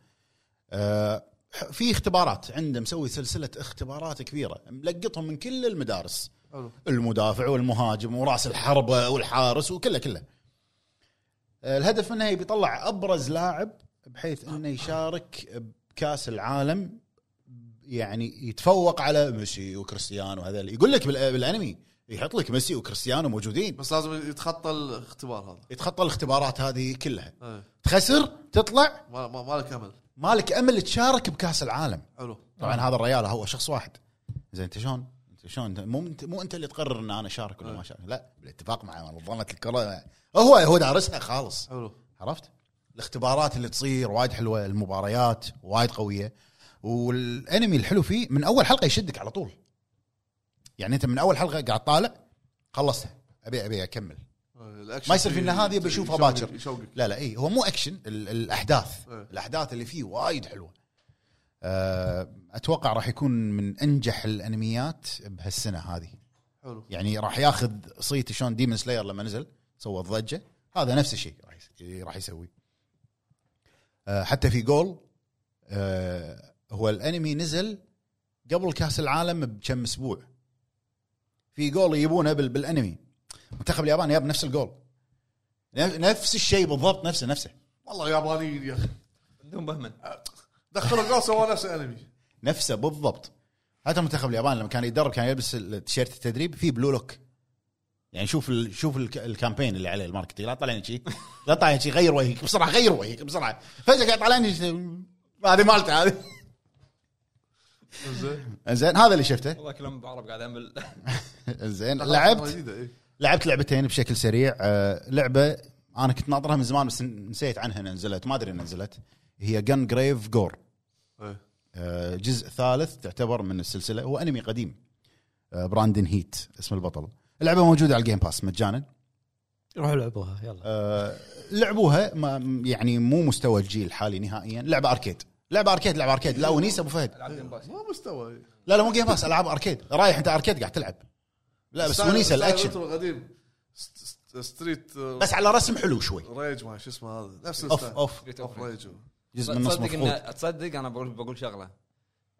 آه في اختبارات عنده مسوي سلسلة اختبارات كبيرة ملقطهم من كل المدارس. حلو. المدافع والمهاجم وراس الحربة والحارس وكله كله. آه، الهدف منها يبي يطلع أبرز لاعب بحيث إنه يشارك بكأس العالم يعني يتفوق على ميسي وكريستيانو هذول يقول لك بال- بالأنمي يحط لك ميسي وكريستيانو موجودين. بس لازم يتخطى الاختبار هذا. يتخطى الاختبارات هذه كلها. إيه. تخسر تطلع. ما ما ما لك أمل. مالك أمل تشارك بكأس العالم. حلو. طبعا هذا الرجال هو شخص واحد. زين أنت شلون؟ أنت شلون؟ مو انت مو أنت اللي تقرر إن أنا أشارك ولا ما أشارك؟ لا بالاتفاق مع منظمة الكرة. هو هو دارسها خالص. حلو. عرفت؟ الاختبارات اللي تصير وايد حلوة المباريات وايد قوية. والأنمي الحلو فيه من أول حلقة يشدك على طول. يعني انت من اول حلقه قاعد طالع خلصتها ابي ابي اكمل. إيه، ما يصير في فيه النهاية بشوفها باكر. لا لا اي هو مو اكشن ال- الأحداث. إيه. الأحداث اللي فيه وايد حلوة. أه، أتوقع راح يكون من أنجح الأنميات بهالسنة هذه. حلو. يعني راح ياخذ صيت شلون Demon Slayer لما نزل سوى الضجة. هذا نفس الشيء راح راح يسوي. أه، حتى في جول أه، هو الأنمي نزل قبل كأس العالم بكم أسبوع. في جول يجيبونه بال- بالانمي. منتخب اليابان جاب نفس الجول نف- نفس الشيء بالضبط نفسه نفسه. والله يابانيين يا أخي. بدون بهمن دخلوا جول سووا نفس الانمي. نفسه بالضبط. حتى منتخب اليابان لما كان يتدرب كان يلبس التيشيرت التدريب فيه Blue Lock يعني شوف ال... شوف الك... ال campaign اللي عليه ال marketing. لا طالعني شيء. لا طالعني شيء غير وجهك بسرعة غير وجهك بسرعة. فجأة قاعد طالعني شي- هذه مالته هذه. زين. زين هذا اللي شفته. والله كلام بعرب قاعد امل زين لعبت إيه. لعبت لعبتين بشكل سريع. آه، لعبة أنا كنت ناطرها من زمان بس نسيت عنها إنها نزلت. ما أدري إنها نزلت. هي Gungrave G.O.R.E إيه. آه، جزء ثالث تعتبر من السلسلة. هو أنمي قديم. آه، Brandon Heat اسم البطل. اللعبة موجودة على ال Game Pass مجانا. روحوا لعبوها يلا. آه، لعبوها ما يعني مو مستوى الجيل الحالي نهائيا. لعبة arcade لعبه arcade لعبه arcade. لا ونيس أبو فهد. ما مستوى. لا لا مو Game Pass ألعاب arcade. رايح أنت arcade قاعد تلعب. لا بس style ال action. retro قديم St- St- Street آه، بس على رسم حلو شوي. Rage ما شو اسمه هذا؟ نفس أوف أوف أوف ريج. جزء من نص تصدق مفقود. تصدق أنا بقول بقول شغلة.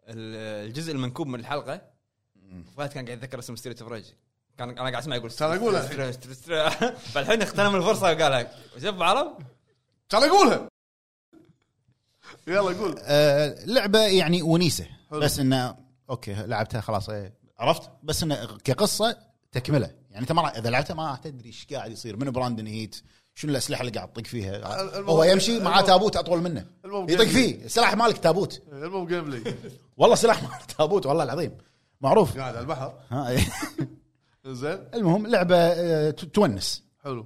ال- الجزء المنكوب من الحلقة فهد كان قاعد يتذكر اسم ستريت اوف ريج كان أنا قاعد أسمع يقول كان ستريت- ستريت- فالحين اغتنم الفرصة وقالها. شوف عرب كان أقولها. يلا قول. آه، لعبة يعني ونيسة. حلو. بس إنه أوكي لعبتها خلاص إيه. عرفت؟ بس إنه كقصة تكملة. يعني أنت ما إذا لعبتها ما تدري إيش قاعد يصير من براندن هيت شنو الأسلحة اللي قاعد تطق فيها. هو يمشي معاه تابوت أطول منه. يطق فيه. السلاح مالك تابوت. المهم gameplay والله سلاح مالك تابوت والله العظيم. معروف. قاعد على البحر. ها إيه. زين. المهم لعبة آه، تونس. حلو.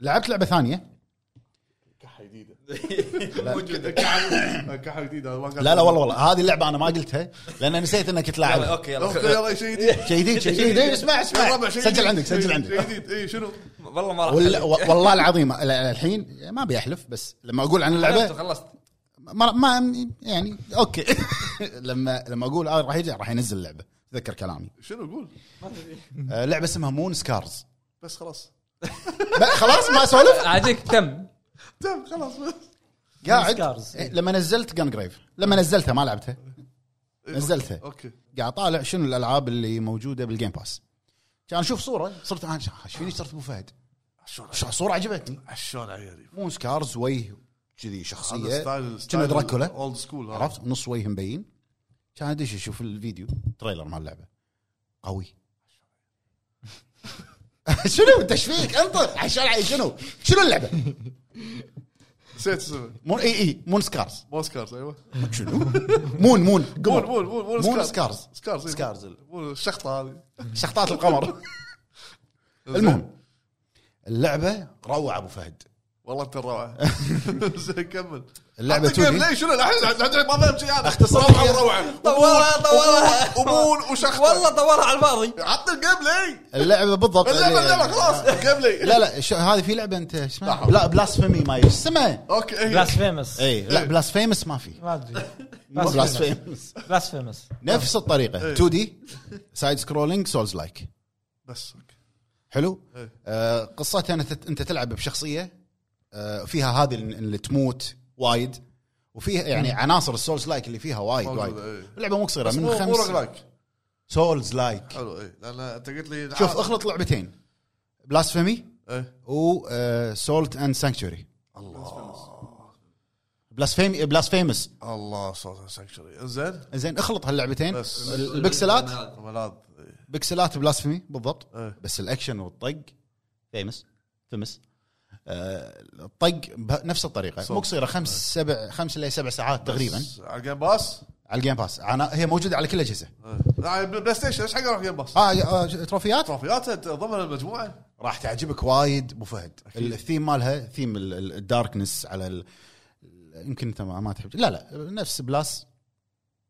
لعبت لعبة ثانية. ما قلت- لا لا والله والله. هذه اللعبة أنا ما قلتها لأن نسيت إنك تلعبها أوكي أوكي يلا شيء جديد. شيء جديد شيء جديد. اسمع اسمع. سجل جديد. عندك سجل عندك. شيء جديد. اي شنو؟ والله ما راح. والله العظيم لا، الحين ما ابي احلف بس لما أقول عن اللعبه خلصت ما, ما يعني أوكي. لما لما أقول آه راح يجي راح ينزل اللعبة. تذكر كلامي. شنو قول؟ آه لعبة اسمها Moonscars. بس خلاص. خلاص ما أسولف؟ عاجيك كم تم خلاص. بس قاعد؟ Scars. إيه، لما نزلت Gungrave لما نزلتها ما لعبتها. نزلتها. أوكي. قاعد طالع شنو الألعاب اللي موجودة بال Game Pass كان أشوف صورة صرت أنا إيش فيني صرت أبو فهد. عشان ش- صورة عجبتني. عشان عيالي Moonscars وجه كذي شخصية. كنا دراكولا. old school عرفت؟ نص وجه مبين. كان أدش أشوف ال video trailer مال اللعبة. قوي. شنو؟ انت إيش فيك انطر. عشان عي- شنو؟ شنو اللعبة؟ نسيت اسمه Moon اي اي Moonscars Moonscars أيوه. شنو؟ Moon Moon Moon Moon Moon Moon Moon scars scars scars. scars مون الشخطة هذه. شخطات القمر. المهم اللعبة روعة أبو فهد. والله انت الروعه زين كمل. اللعبة عطني 2 جيم دي ليش؟ شنو؟ الحين ما فهمت شيء أنا. اختصر روعة طولها طولها ومون وشخطه والله طولها على الفاضي. عطني الجيم بلاي اللعبة بالضبط. اللعبة اللعبة خلاص. جيم بلاي لا لا هذه في لعبة انت لا اسمها. لا بلاسفيمي ما اسمها. أوكي. إيه. بلاس فيمس اي لا بلاسفيمس ما في. ما أدري. Blasphemous Blasphemous نفس الطريقة. إيه. 2D side scrolling souls-like بس أوكي. حلو؟ إيه. آه قصتها أنت تلعب بشخصية آه فيها هذه اللي تموت وايد وفيها يعني عناصر ال souls-like اللي فيها وايد وايد. إيه. اللعبة مو قصيرة من مو خمس roguelike souls-like. حلو اي لأن أنت قلت لي شوف اخلط لعبتين Blasphemy إيه. و Salt and Sanctuary الله. Blasphemous Blasphemous الله Salt and Sanctuary زين زين اخلط هاللعبتين. البكسلات. إيه. بكسلات Blasphemous بالضبط. إيه. بس الأكشن والطق فيمس فيمس آه، الطق بنفس الطريقة. مو قصيرة خمس سبع خمس إلى سبع ساعات تقريبا. على ال Game Pass على ال Game Pass أنا هي موجودة على كل الاجهزه إيه. لا بلاي ستيشن إيش حق أروح Game Pass آه آه، تروفيات؟ تروفيات ضمن المجموعة. راح تعجبك وايد أبو فهد. الثيم مالها ثيم ال- ال- الداركنس على ال... يمكن انت ما ما تحب. لا لا نفس بلاس.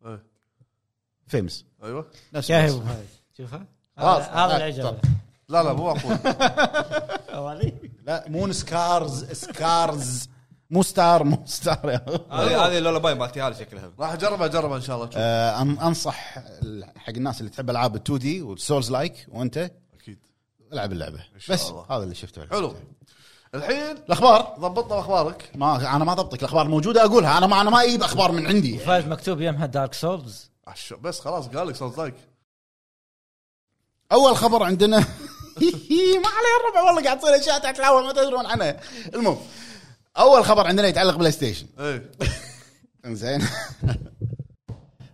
إيه. فيمس. أيوه. نفس يا بلاس. أبو فهد. شوفها. خلاص. هذا هذا لا لا مو أقول. لا مون سكارز سكارز. مو ستار مو ستار. هذه هذه اللولا باي مالتي هذه شكلها. راح أجربها أجربها إن شاء الله تشوف آه، أنصح حق الناس اللي تحب ألعاب ال 2D وال Souls-like وأنت أكيد. ألعب اللعبة. بس الله. هذا اللي شفته. حلو. الحين الأخبار؟ ضبطنا أخبارك. ما أنا ما ضبطك الأخبار موجودة أقولها. أنا ما أنا ما أجيب أخبار من عندي. فهد مكتوب يمها Dark Souls عش- بس خلاص قال لك Souls-like أول خبر عندنا ما عليه الربع والله قاعد تصير أشياء تحت الهواء ما تدرون عنها. المهم أول خبر عندنا يتعلق بلاي ستيشن. إيه. زين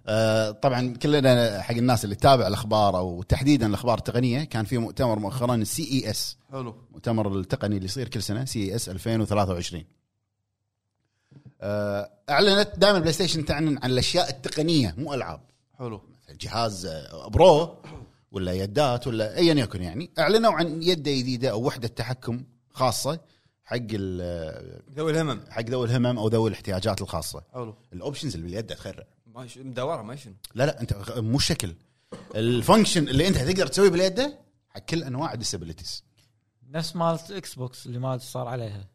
آه، طبعا كلنا حق الناس اللي تتابع الأخبار أو تحديدا الأخبار التقنية كان في مؤتمر مؤخرا ال CES حلو. المؤتمر التقني اللي يصير كل سنة CES 2023 آه، أعلنت دائما بلاي ستيشن تعلن عن الأشياء التقنية مو ألعاب. حلو. جهاز آه، Pro ولا يدات ولا ايا يكن يعني. أعلنوا عن يده جديدة أو وحدة تحكم خاصة حق ال- ذوي الهمم. حق ذوي الهمم أو ذوي الاحتياجات الخاصة. حلو. ال options اللي باليد تخرع. مدوره ما شنو لا لا أنت مو الشكل ال function اللي أنت تقدر تسويه باليد حق كل أنواع ال disabilities نفس مالت إكس بوكس اللي ما صار عليها.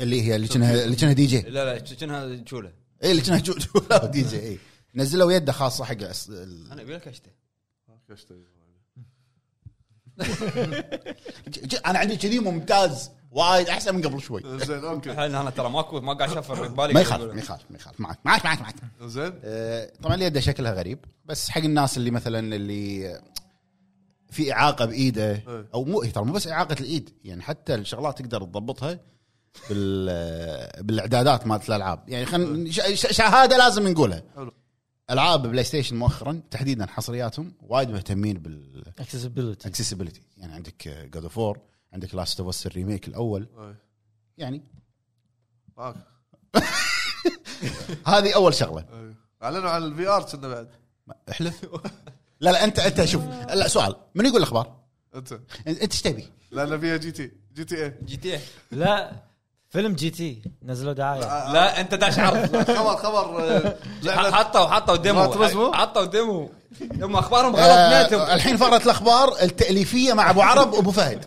اللي هي اللي كانها اللي كأنها دي جي لا لا كأنها شوله اي اللي كأنها جو- جو- دي جي اي نزلوا يده خاصة حق أس- ال- أنا ابي لك اشته أنا عندي كذي ممتاز وايد أحسن من قبل شوي. زين أوكي. الحين أنا ترى ماكو ما قاعد اشفر بالي ما يخالف ما يخالف ما يخالف. معك معك معك معك. زين. آه، طبعا اليد شكلها غريب بس حق الناس اللي مثلا اللي في إعاقة بإيده إيه. أو مو ترى مو بس إعاقة الإيد يعني حتى الشغلات تقدر تضبطها بال بالإعدادات مالت الألعاب. يعني خل ش- ش- شهادة لازم نقولها. حلو. ألعاب بلاي ستيشن مؤخرا تحديدا حصرياتهم وايد مهتمين بال accessibility accessibility يعني عندك God of War عندك Last of Us ال remake الأول. أي. يعني هذه أول شغلة. أي. أعلنوا عن ال VR كنا بعد. إحلف. لا لا انت أنت شوف لا سؤال. من يقول الأخبار؟ أنت. أنت إيش تبي؟ لأن فيها GT GT اي GT لا. فيلم GT نزلوا دعاية. لا انت داش عرض. خبر خبر آه، حطوا حطوا demo؟ حطوا demo. هم أخبارهم غلط آه نيتهم الحين فقره الأخبار التأليفية مع أبو عرب وأبو فهد.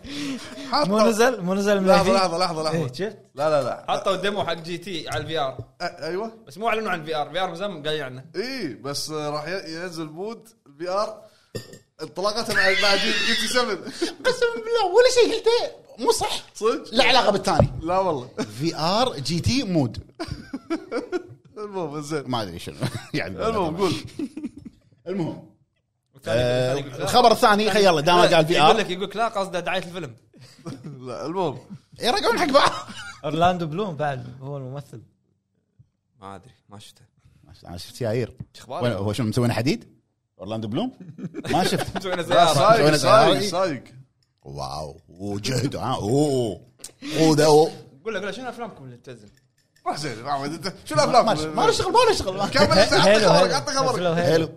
مو نزل مو نزل من لحظة الفي؟ لحظة لحظة إيه، لحظه شفت؟ لا لا لا. حطوا ديمو حق جي تي على الفي آر. أيوه. بس مو أعلنوا عن في آر. في آر زين قايل عنه. اي بس آه، راح ينزل مود الفي آر. انطلاقته مع جي جي تي 7 قسم بالله ولا شيء قلته مو صح. صدق؟ لا علاقة بالثاني. لا والله. في آر جي تي مود. المهم زين. ما أدري شنو. يعني المهم قول. المهم. آه، يقول. الخبر الثاني خي يلا دام قال في يقول ار لك يقول لك لا قصده دعاية الفيلم. لا المهم. يرجعون حق بعض. أورلاندو بلوم بعد هو الممثل. ما أدري ما شفته. أنا شفت ياير اخباره؟ هو شنو مسوينا حديد؟ أورلاندو بلوم؟ ما شفت. مسوينا سياره سايق سوينا سايق. سايق واو وجهد ها أوه أوه. ده أوه. قول له قول له شنو أفلامكم اللي تنزل؟ راح زين شو ما الافلام؟ ما له شغل ما له شغل. كمل عطني خبرك عطني خبرك. Halo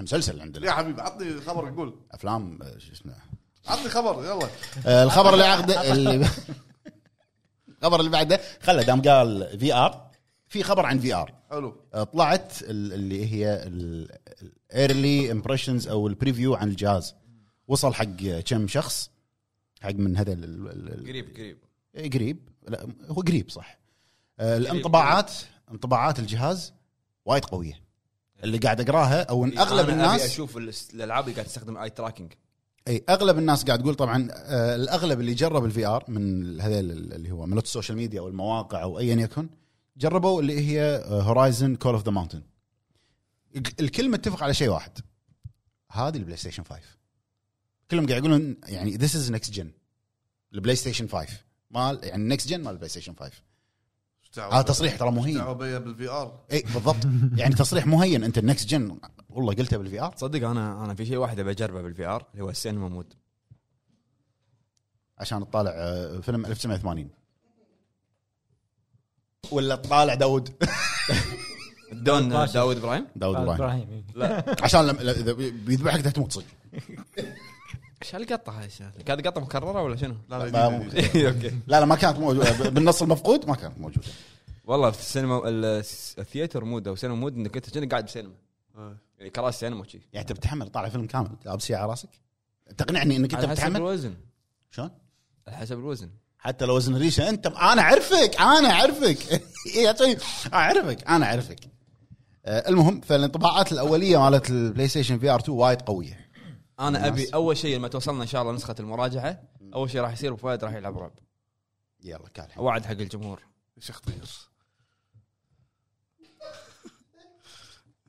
مسلسل عندنا. يا حبيبي عطني خبرك قول. أفلام آه، شو اسمه؟ عطني خبر يلا. آه، الخبر اللي عقبه اللي الخبر اللي بعده خله دام قال VR في خبر عن VR حلو. طلعت ال- اللي هي ال early impressions أو ال preview عن الجهاز. وصل حق كم شخص؟ حق من هذا ال- ال- ال- قريب قريب. إيه، قريب. لا هو قريب صح. آه، الانطباعات انطباعات الجهاز وايد قوية. اللي قاعد أقرأها أو إن أغلب أنا أبي الناس أشوف ال- الألعاب اللي قاعد تستخدم eye tracking اي أغلب الناس قاعد تقول طبعا آه، الأغلب اللي جرب ال VR من هذيل اللي هو مالوت ال social media أو المواقع أو ايا يكن جربوا اللي هي Horizon Call of the Mountain الكل متفق على شيء واحد. هذه البلاي ستيشن 5 كلهم قاعد يقولون يعني this is next gen البلاي ستيشن 5 مال يعني next gen مال البلاي ستيشن 5 هذا تصريح ترى مهين. دعوه بال VR. اي بالضبط. يعني تصريح مهين. أنت ال next gen والله قلتها بال VR. تصدق أنا أنا في شيء واحد أبي أجربه بال VR اللي هو السينما mode. عشان تطالع آه، فيلم 1980 ولا تطالع داود؟ دون ماشي. داود إبراهيم؟ داود إبراهيم. إبراهيم عشان لما لا، إذا بيذبحك تموت صدق إيش هالقطة هاي الشغله؟ كانت قطة مكررة ولا شنو؟ لا ما لا مو- جديد. أوكي. لا لا ما كانت موجودة. بالنص المفقود ما كانت موجودة. والله في السينما ال- ال theater mode أو سينما mode إنك أنت كأنك قاعد بسينما. آه. يعني كراسي سينما وشي يعني أنت بتحمل طالع فيلم كامل لابس شيء على راسك؟ تقنعني إنك أنت على حسب بتحمل؟ الوزن. شلون؟ على حسب الوزن. حتى لو وزن ريشة أنت أنا أعرفك أنا أعرفك. إيه يا طيب أعرفك أنا أعرفك. آه، المهم فالانطباعات الأولية مالت البلاي ستيشن VR 2 وايد قوية. أنا أبي أول شيء لما توصلنا إن شاء الله نسخة المراجعة أول شيء راح يصير فهد راح يلعب رعب. يلا كان وعد حق الجمهور. شيخ طير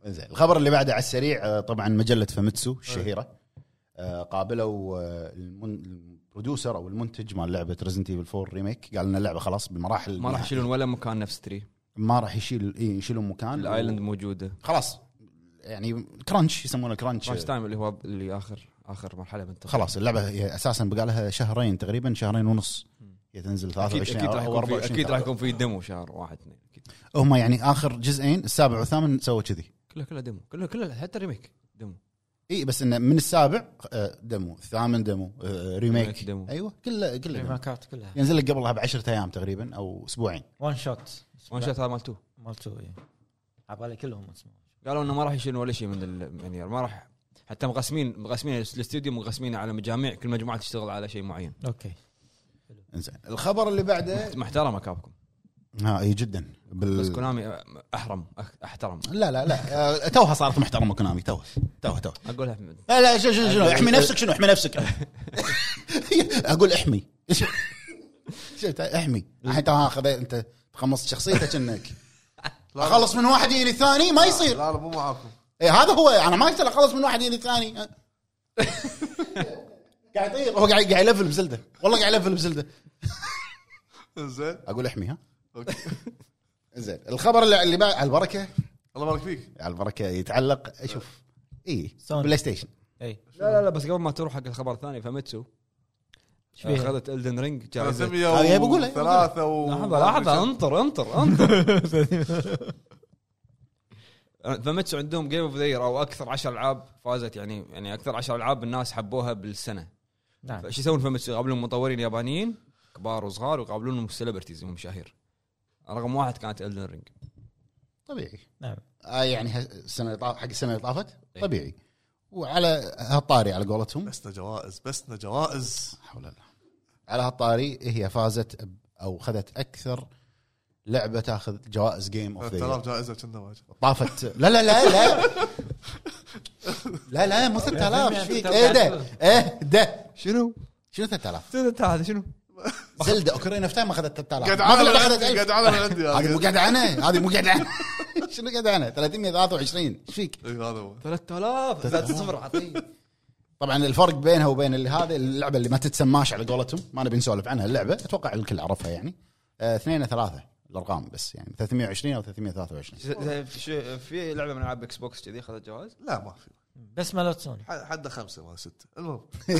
زين الخبر اللي بعده على السريع آه، طبعا مجلة فاميتسو الشهيرة آه، قابلوا المن- ال producer أو المنتج مال لعبة ريزنت ايفل 4 remake قال لنا اللعبة خلاص بالمراحل ما راح يشيلون ولا مكان نفس ترى ما راح يشيل إيه، يشيلون مكان ال island موجودة. خلاص. يعني كرانش يسمونه كرانش كرانش تايم اللي هو اللي آخر آخر مرحلة من خلاص اللعبة هي أساسا بقى لها شهرين تقريبا شهرين ونص. هي تنزل أكيد 23 أكيد راح يكون في 24 أكيد راح يكون في demo شهر واحد اثنين. أكيد. هم يعني آخر جزئين السابع والثامن سووا كذي. كله كله ديمو كله كله حتى ريميك ديمو إي بس انه من السابع آه، demo الثامن demo آه، remake remake demo. أيوه كله كله demo. ريماكات كلها. ينزل لك قبلها بعشرة أيام تقريبا أو أسبوعين. one shot one shot هذا مالتو مالتو إيه. عبالي كلهم اسمه. قالوا إنه ما راح يشيلون ولا شيء من ال- يعني ما راح حتى مقسمين مقسمين الاستوديو مقسمينه على مجاميع كل مجموعة تشتغل على شيء معين. أوكي. انزين. الخبر اللي بعده محترمة كابكم. ها أي جدا. بال... بس كونامي أحرم أح- أحترم. لا لا لا آه، توها صارت محترمة كونامي توها توها توها. اقولها لا لا شنو شنو شنو احمي نفسك شنو؟ احمي نفسك. أقول احمي. احمي. الحين توها أخذ أنت تخمصت شخصيتك انك أخلص من واحد يجي الثاني ما يصير. لا لا مو معاكم. إيه هذا هو أنا ما أقدر أخلص من واحد يجي الثاني. قاعد يطير. هو قاعد قاعد يلفل بزلدة. والله قاعد يلفل بزلدة. زين. أقول احمي ها؟ زين الخبر اللي اللي بعد على البركة؟ الله يبارك فيك. على البركة يتعلق شوف اي سوني. بلاي ستيشن. إي. لا لا لا بس قبل ما تروح حق الخبر الثاني فميتسو. إيش فيها؟ أخذت الدن رينج جائزة. 300 هذه بقولها. ثلاثة و لحظه لحظه انطر انطر انطر. فميتسو عندهم جيم اوف ذا أو أكثر 10 ألعاب فازت يعني يعني أكثر 10 ألعاب الناس حبوها بالسنة. نعم. فايش يسوون فميتسو يقابلون مطورين يابانيين كبار وصغار ويقابلونهم celebrities مشاهير رقم واحد كانت Elden Ring طبيعي. نعم. آه يعني ه- السنة اللي طاف- حق السنة اللي طافت؟ إيه. طبيعي. وعلى هالطاري على قولتهم. بسنا جوائز بسنا جوائز. حول الله. على هالطاري هي فازت أو اخذت أكثر لعبة تاخذ جوائز game of 3000 جائزة كنا واجد. طافت. لا لا لا لا. لا لا مو 3000 إيش فيك؟ إيه ده إيه ده. شنو؟ شنو 3000 انت هذا شنو؟ زلدا اوكرين اوف تايم أخذت 3000 قاعد ما في عنا لعبة من أخذت عندي 1000 قاعد عنا من عندي هذه مو قاعد عنها هذه مو قاعد عنها شنو قاعد عنها 323 إيش فيك؟ إيه، هذا هو. 3000 زاد صفر عطيه طبعا الفرق بينها وبين اللي هذه اللعبة اللي ما تتسماش على قولتهم ما نبي نسولف عنها اللعبة أتوقع الكل عرفها يعني. آه، اثنين ثلاثة الأرقام بس يعني 320 أو 323 في- في لعبة من ألعاب إكس بوكس كذي أخذت جوائز؟ لا ما في. بس مالت سوني حد خمسة ما ستة المهم.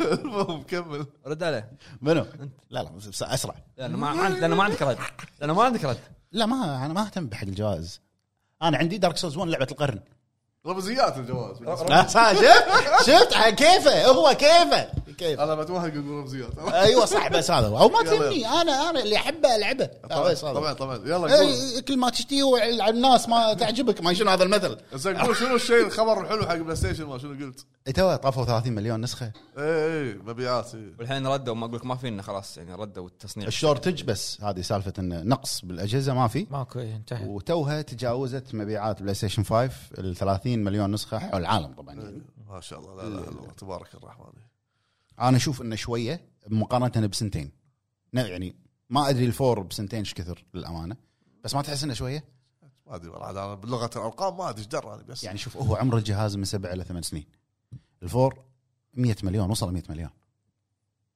المهم كمل. رد عليه. منو؟ لا لا بس أسرع. لأنه ما عندك لأنه ما عندك رد. لأنه ما عندك رد. لا ما أنا ما أهتم بحق الجوائز أنا عندي دارك سولز 1 لعبة القرن. رمزيات الجواز. لا شفت؟ شفت؟ على كيفه؟ هو كيفه؟ كيف؟ أنا بتوهق أقول رمزيات أيوه صح بس هذا هو. أو ما. تهمني. أنا أنا اللي أحبه ألعبه. طبعا. طبعا طبعا. يلا قول. إيه، كل ما تشتهي على الناس ما تعجبك. ما شنو هذا المثل؟ زين قول شنو الشيء الخبر الحلو حق بلاي ستيشن ما شنو قلت؟ إيه، تو طافوا 30 مليون نسخة. إيه إيه مبيعات إيه. والحين ردوا ما أقول لك ما فينا خلاص يعني ردوا التصنيع ال shortage بس هذه سالفة انه نقص بالأجهزة ما في. ماكو إيه، انتهى. وتوها تجاوزت مبيعات بلاي ستيشن 5 ال 30 مليون نسخة حول العالم طبعا. يعني. ما شاء الله لا لا لا تبارك الرحمن. أنا أشوف إنه شوية مقارنة بسنتين. يعني ما أدري الفور بسنتين إيش كثر للأمانة بس ما تحس إنه شوية؟ ما أدري والله أنا بلغة الأرقام ما أدري إيش درى أنا بس. يعني شوف هو عمر الجهاز من سبع إلى ثمان سنين. الفور 100 مليون وصل 100 مليون.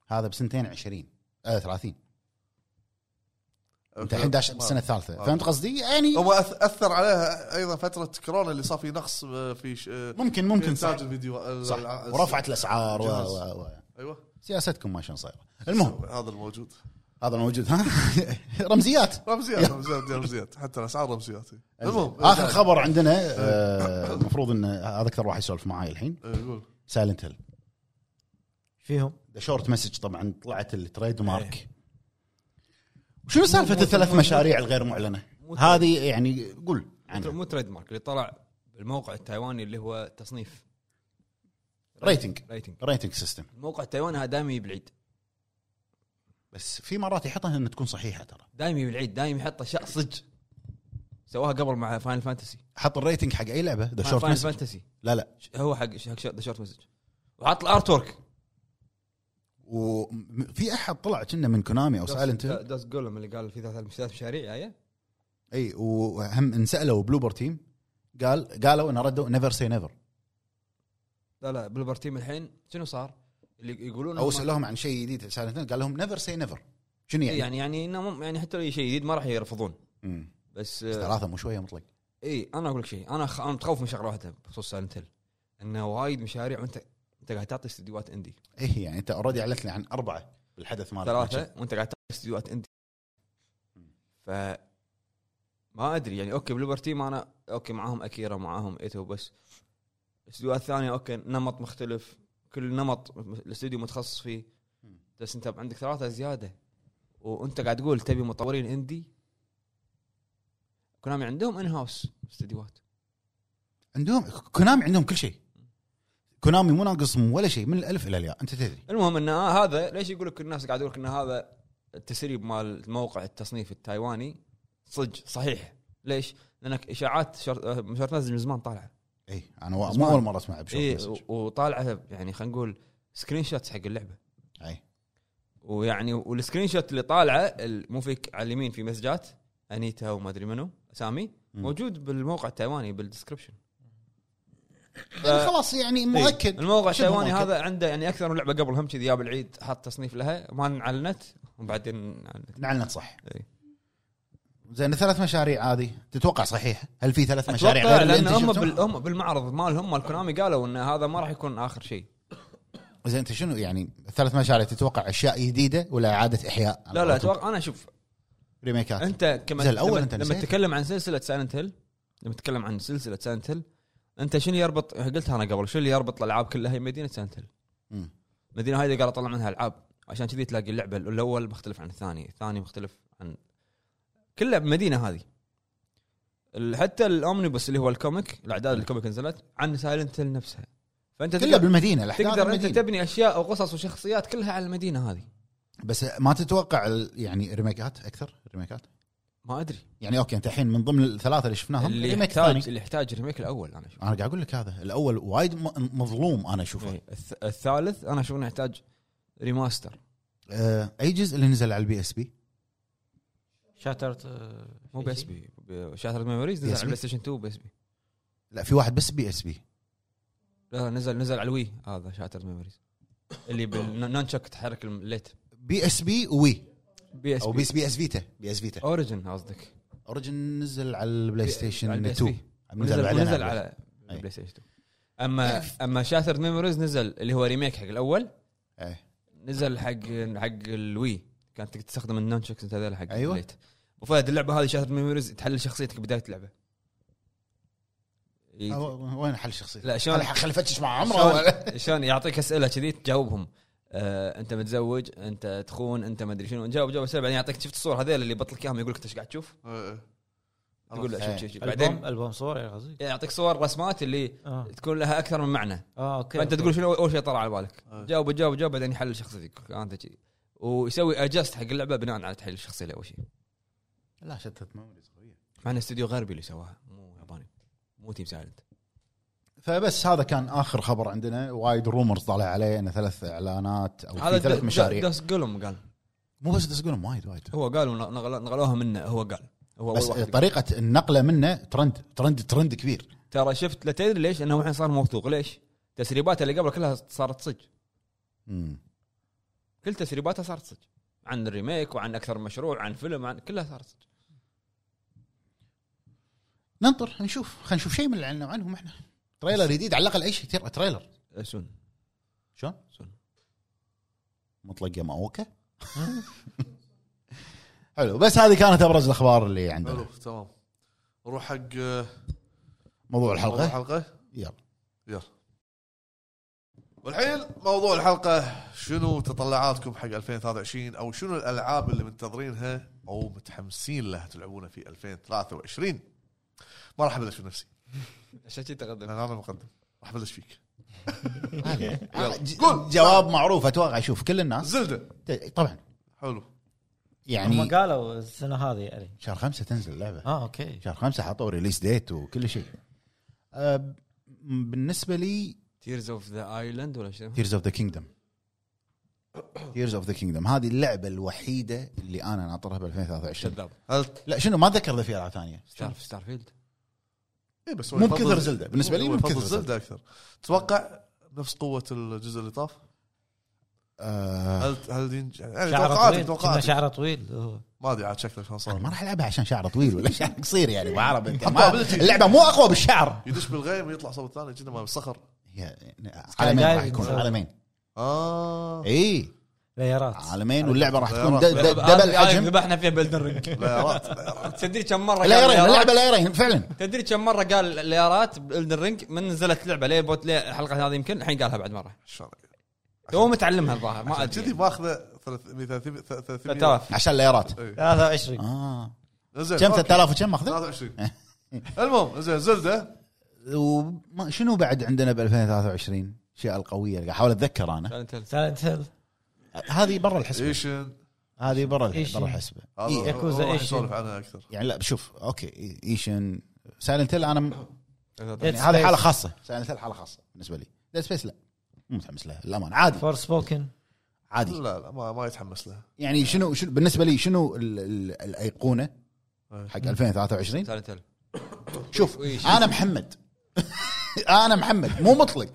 هذا بسنتين 20 آه 30 أنت الحين داش بالسنه الثالثة. فهمت قصدي؟ يعني هو أثر عليها أيضا فترة كورونا اللي صار في نقص آه، في ش- آه، ممكن في ممكن صح, انتاج الفيديو ال- صح. ورفعت الأسعار و... و... و... أيوه. سياستكم ما شلون صايرة. المهم. هذا الموجود. هذا الموجود. ها؟ رمزيات. رمزيات رمزيات رمزيات. حتى الأسعار رمزيات. المهم. آخر خبر عندنا آه، المفروض إن هذا أكثر واحد يسولف معاي الحين. إيه، قول سايلنت هيل فيهم. The Short Message طبعا طلعت ال trademark شنو سالفة الثلاث مشاريع الغير معلنة؟ هذه يعني قول مو- عنها. مو trademark اللي طلع بالموقع التايواني اللي هو تصنيف. rating rating rating system الموقع التايواني هذا دائما يجي بالعيد بس في مرات يحطها إنها تكون صحيحة ترى. دائما يجي بالعيد دائما يحط أشياء صج سواها قبل مع فاينل فانتسي حط ال rating حق أي لعبة؟ The Short فاينل فانتسي لا لا. هو حق The Short Message وحط ال artwork وفي أحد طلع كنا من كونامي أو سايلنت Dusk Golem اللي قال في ثلاث مشاريع جاية أي وهم انسألوا بلوبر تيم قال قالوا انه ردوا نيفر سي نيفر لا لا بلوبر تيم الحين شنو صار؟ اللي يقولون أو هم- سألوهم عن شيء جديد. قال لهم never say never شنو يعني؟ يعني يعني إنه يعني حتى لو شيء جديد ما راح يرفضون. مم. بس بس آه، ثلاثة مو شوية مطلق. إي أنا أقول لك شيء. أنا خ... أنا متخوف من شغلة واحدة بخصوص سايلنت هيل انه وايد مشاريع وأنت أنت قاعد تعطي استديوهات indie إيه يعني أنت already اعلنت لي عن أربعة بالحدث مال ثلاثة وأنت قاعد تعطي استديوهات indie ف ما أدري يعني okay بلوبر تيم أنا okay معاهم أكيرا معاهم إيتو بس الاستديوهات الثانية okay نمط مختلف. كل نمط الاستوديو متخصص فيه. بس أنت عندك ثلاثة زيادة. وأنت قاعد تقول تبي مطورين indie كونامي عندهم in house استديوهات. عندهم كونامي عندهم كل شيء. كونامي مو ناقصهم ولا شيء من الألف إلى الياء. أنت تدري. المهم إن هذا ليش يقول لك الناس قاعد يقول لك إن هذا التسريب مال موقع التصنيف التايواني؟ صج صحيح. ليش؟ لأنك إشاعات شر... Short Message من زمان طالعه اي أنا مو. أول مرة أسمع اي Message وطالعه يعني خلينا نقول screenshots حق اللعبة اي ويعني وال screenshot اللي طالعة ال- مو فيك على اليمين في مسجات أنيتا وما أدري منو اسامي. موجود بالموقع التايواني بال description يعني خلاص يعني مؤكد إيه. الموقع شبه التايواني مؤكد. هذا عنده يعني أكثر من لعبة قبل هم كذي جاب العيد حط تصنيف لها ما انعلنت وبعدين أعلنت. نعلنت صح إي. زين ثلاث مشاريع هذه تتوقع صحيحه؟ هل في ثلاث مشاريع غير اللي لأن أنت هم شفتهم؟ بال... هم بالمعرض مالهم مال كونامي قالوا إن هذا ما راح يكون آخر شيء زين أنت شنو يعني الثلاث مشاريع تتوقع أشياء جديدة ولا إعادة إحياء؟ لا لا أتوقع أنا شوف ريميكات أنت كما زين، الأول لما, أنت لما نسيت. تتكلم عن سلسلة Silent Hill لما تتكلم عن سلسلة Silent Hill أنت شنو يربط قلتها أنا قبل شنو اللي يربط الألعاب كلها هي مدينة Silent Hill مم. المدينة هذه قال اطلع منها ألعاب عشان كذي تلاقي اللعبة الأول مختلف عن الثاني الثاني مختلف عن كلها بمدينة هذه. حتى ال omnibus اللي هو ال comic الأعداد ال comic نزلت عن Silent Hill نفسها. فأنت كلها تقدر, بالمدينة الأحداث تقدر أنت. تبني أشياء وقصص وشخصيات كلها على المدينة هذه. بس ما تتوقع يعني remake ات أكثر؟ remake ات؟ ما أدري. يعني okay أنت الحين من ضمن الثلاثة اللي شفناهم اللي remake ثاني يحتاج اللي يحتاج remake الأول أنا أشوف أنا قاعد أقول لك هذا الأول وايد مظلوم أنا أشوفه. الث- الثالث أنا أشوف إنه يحتاج remaster. آه، أي جزء اللي نزل على ال PSP؟ Shattered مو PSP. Shattered Memories نزل. على PlayStation 2 PSP. لا في واحد بس PSP. لا نزل نزل على ال Wii هذا Shattered Memories اللي بال nunchuk تحرك ال light PSP Wii PS أو P P PS Vita PS Vita Origin قصدك. Origin نزل على ال Play على Station ال PS 2 P. نزل نزل بعدين نزل على على. ال PlayStation 2 اما أما Shattered Memories نزل اللي هو remake حق الأول. إيه. نزل حق حق ال Wii كانت تستخدم ال nunchucks انت هذول حق أيوة. ال light وفهد اللعبة هذه Shattered Memories تحلل شخصيتك بداية اللعبة. أو- وين حل الشخصيه؟ لا شلون؟ خلي فتش مع عمره شلون؟ يعطيك أسئلة كذي تجاوبهم. آه أنت متزوج أنت تخون أنت ما أدري شنو. نجاوب جواب أسئلة بعدين يعطيك شفت الصور هذيل اللي بطلك إياهم يقول لك أنت إيش قاعد تشوف؟ إيه، إيه. تقول له إيه. شوف شوف بعدين ألبوم صور يا قصدي يعطيك صور رسمات اللي آه. تكون لها أكثر من معنى. آه okay فأنت okay. تقول شنو؟ أول شيء طلع على بالك. آه. جاوب جاوب جاوب بعدين يحلل شخصيتك. أنت كذي. ويسوي adjust حق اللعبة بناء على تحليل الشخصية اول شيء. لا Shattered Memories قويه مع انه استوديو غربي اللي سواها. مو ياباني. مو Team Silent فبس هذا كان آخر خبر عندنا. وايد rumors طالع عليه إنه ثلاث إعلانات أو هذا في ثلاث مشاريع. داس قولهم قال. مو بس تقولهم وايد وايد. هو قال نغلوها منه هو قال. هو بس واحد. قال. طريقة النقلة منه trend trend trend كبير. ترى شفت لا تدري ليش؟ إنه الحين صار موثوق. ليش؟ تسريباته اللي قبل كلها صارت صج. مم. كل تسريباته صارت صج عن ال remake وعن أكثر من مشروع عن فيلم عن كلها صارت صج ننطر نشوف. خلينا نشوف شيء من اللي عنا عنهم إحنا. trailer جديد على الأقل أي شيء trailer. أه، soon. شلون؟ soon. مطلق يا ماوكا حلو. بس هذه كانت أبرز الأخبار اللي حلو عندنا تمام. نروح حق موضوع موضوع الحلقة الحلقة؟ يلا. يلا. والحين موضوع الحلقة شنو تطلعاتكم حق 2023 أو شنو الألعاب اللي منتظرينها أو متحمسين لها تلعبونها في 2023 ما راح أبلش بنفسي. عشان كذي تقدم. أنا المقدم. راح أبلش فيك. قول. جواب معروف أتوقع شوف كل الناس. Zelda. طبعا. حلو. يعني هم قالوا السنة هذه يعني شهر خمسة تنزل اللعبة. آه okay. شهر خمسة حطوا release date وكل شيء. أه بالنسبة لي Tears of the Island ولا شنو؟ Tears of the Kingdom Tears of the Kingdom هذه اللعبة الوحيدة اللي أنا ناطرها ب 2023 كذاب هل لا شنو ما أتذكر اذا في ألعاب ثانية. Star Starfield إيه بس مو بكثر Zelda. بالنسبة لي مو بكثر Zelda أكثر. تتوقع نفس قوة الجزء اللي طاف؟ آه. هل هل ينج- يعني شعره طويل. توقعاتي. شعره طويل. هو. ما أدري عاد شكله شلون أنا ما صار راح ألعبها عشان شعره طويل ولا شعر قصير يعني ما- ability. اللعبة مو أقوى بالشعر. يدش بالغيم ويطلع صوب الثاني كذا ما بالصخر عالمين راح يكون. عالمين. آه. إي. ليارات عالمين واللعبة راح تكون ليارات. د- دبل حجم ذبحنا فيها بلدن رينج ليارات ليارات. تدري كم مرة قال لايرين ليارات؟ اللعبة لايرين فعلا. تدري كم مرة قال ليارات بالدن رينج من نزلت اللعبه ليه بوت ليه الحلقة هذه يمكن؟ الحين قالها بعد مرة. هو متعلمها الظاهر ما أدري. كذي ماخذة 300 300 3000 عشان لايرات إيه. 23 آه. زين كم؟ okay. 3000 وكم ماخذة؟ 23 المهم زين Zelda. وما شنو بعد عندنا ب 2023 الأشياء القوية اللي قاعد احاول أتذكر أنا. Silent Hill. Silent Hill هذه برا الحسبة. Ishin هذه برا. برا الحسبة. ياكوزا راح Ishin. نسولف عنها أكثر. يعني لا شوف okay Ishin Silent Hill أنا م- يعني هذه. حالة خاصة. Silent Hill حالة خاصة بالنسبة لي. Dead Space لا. مو متحمس لها للأمانة. عادي. Forspoken عادي. لا لا ما, ما يتحمس لها. يعني شنو شنو بالنسبة لي شنو ال- ال- الأيقونة إيه. حق 2023 Silent Hill. شوف؟ أنا محمد. أنا محمد مو مطلق.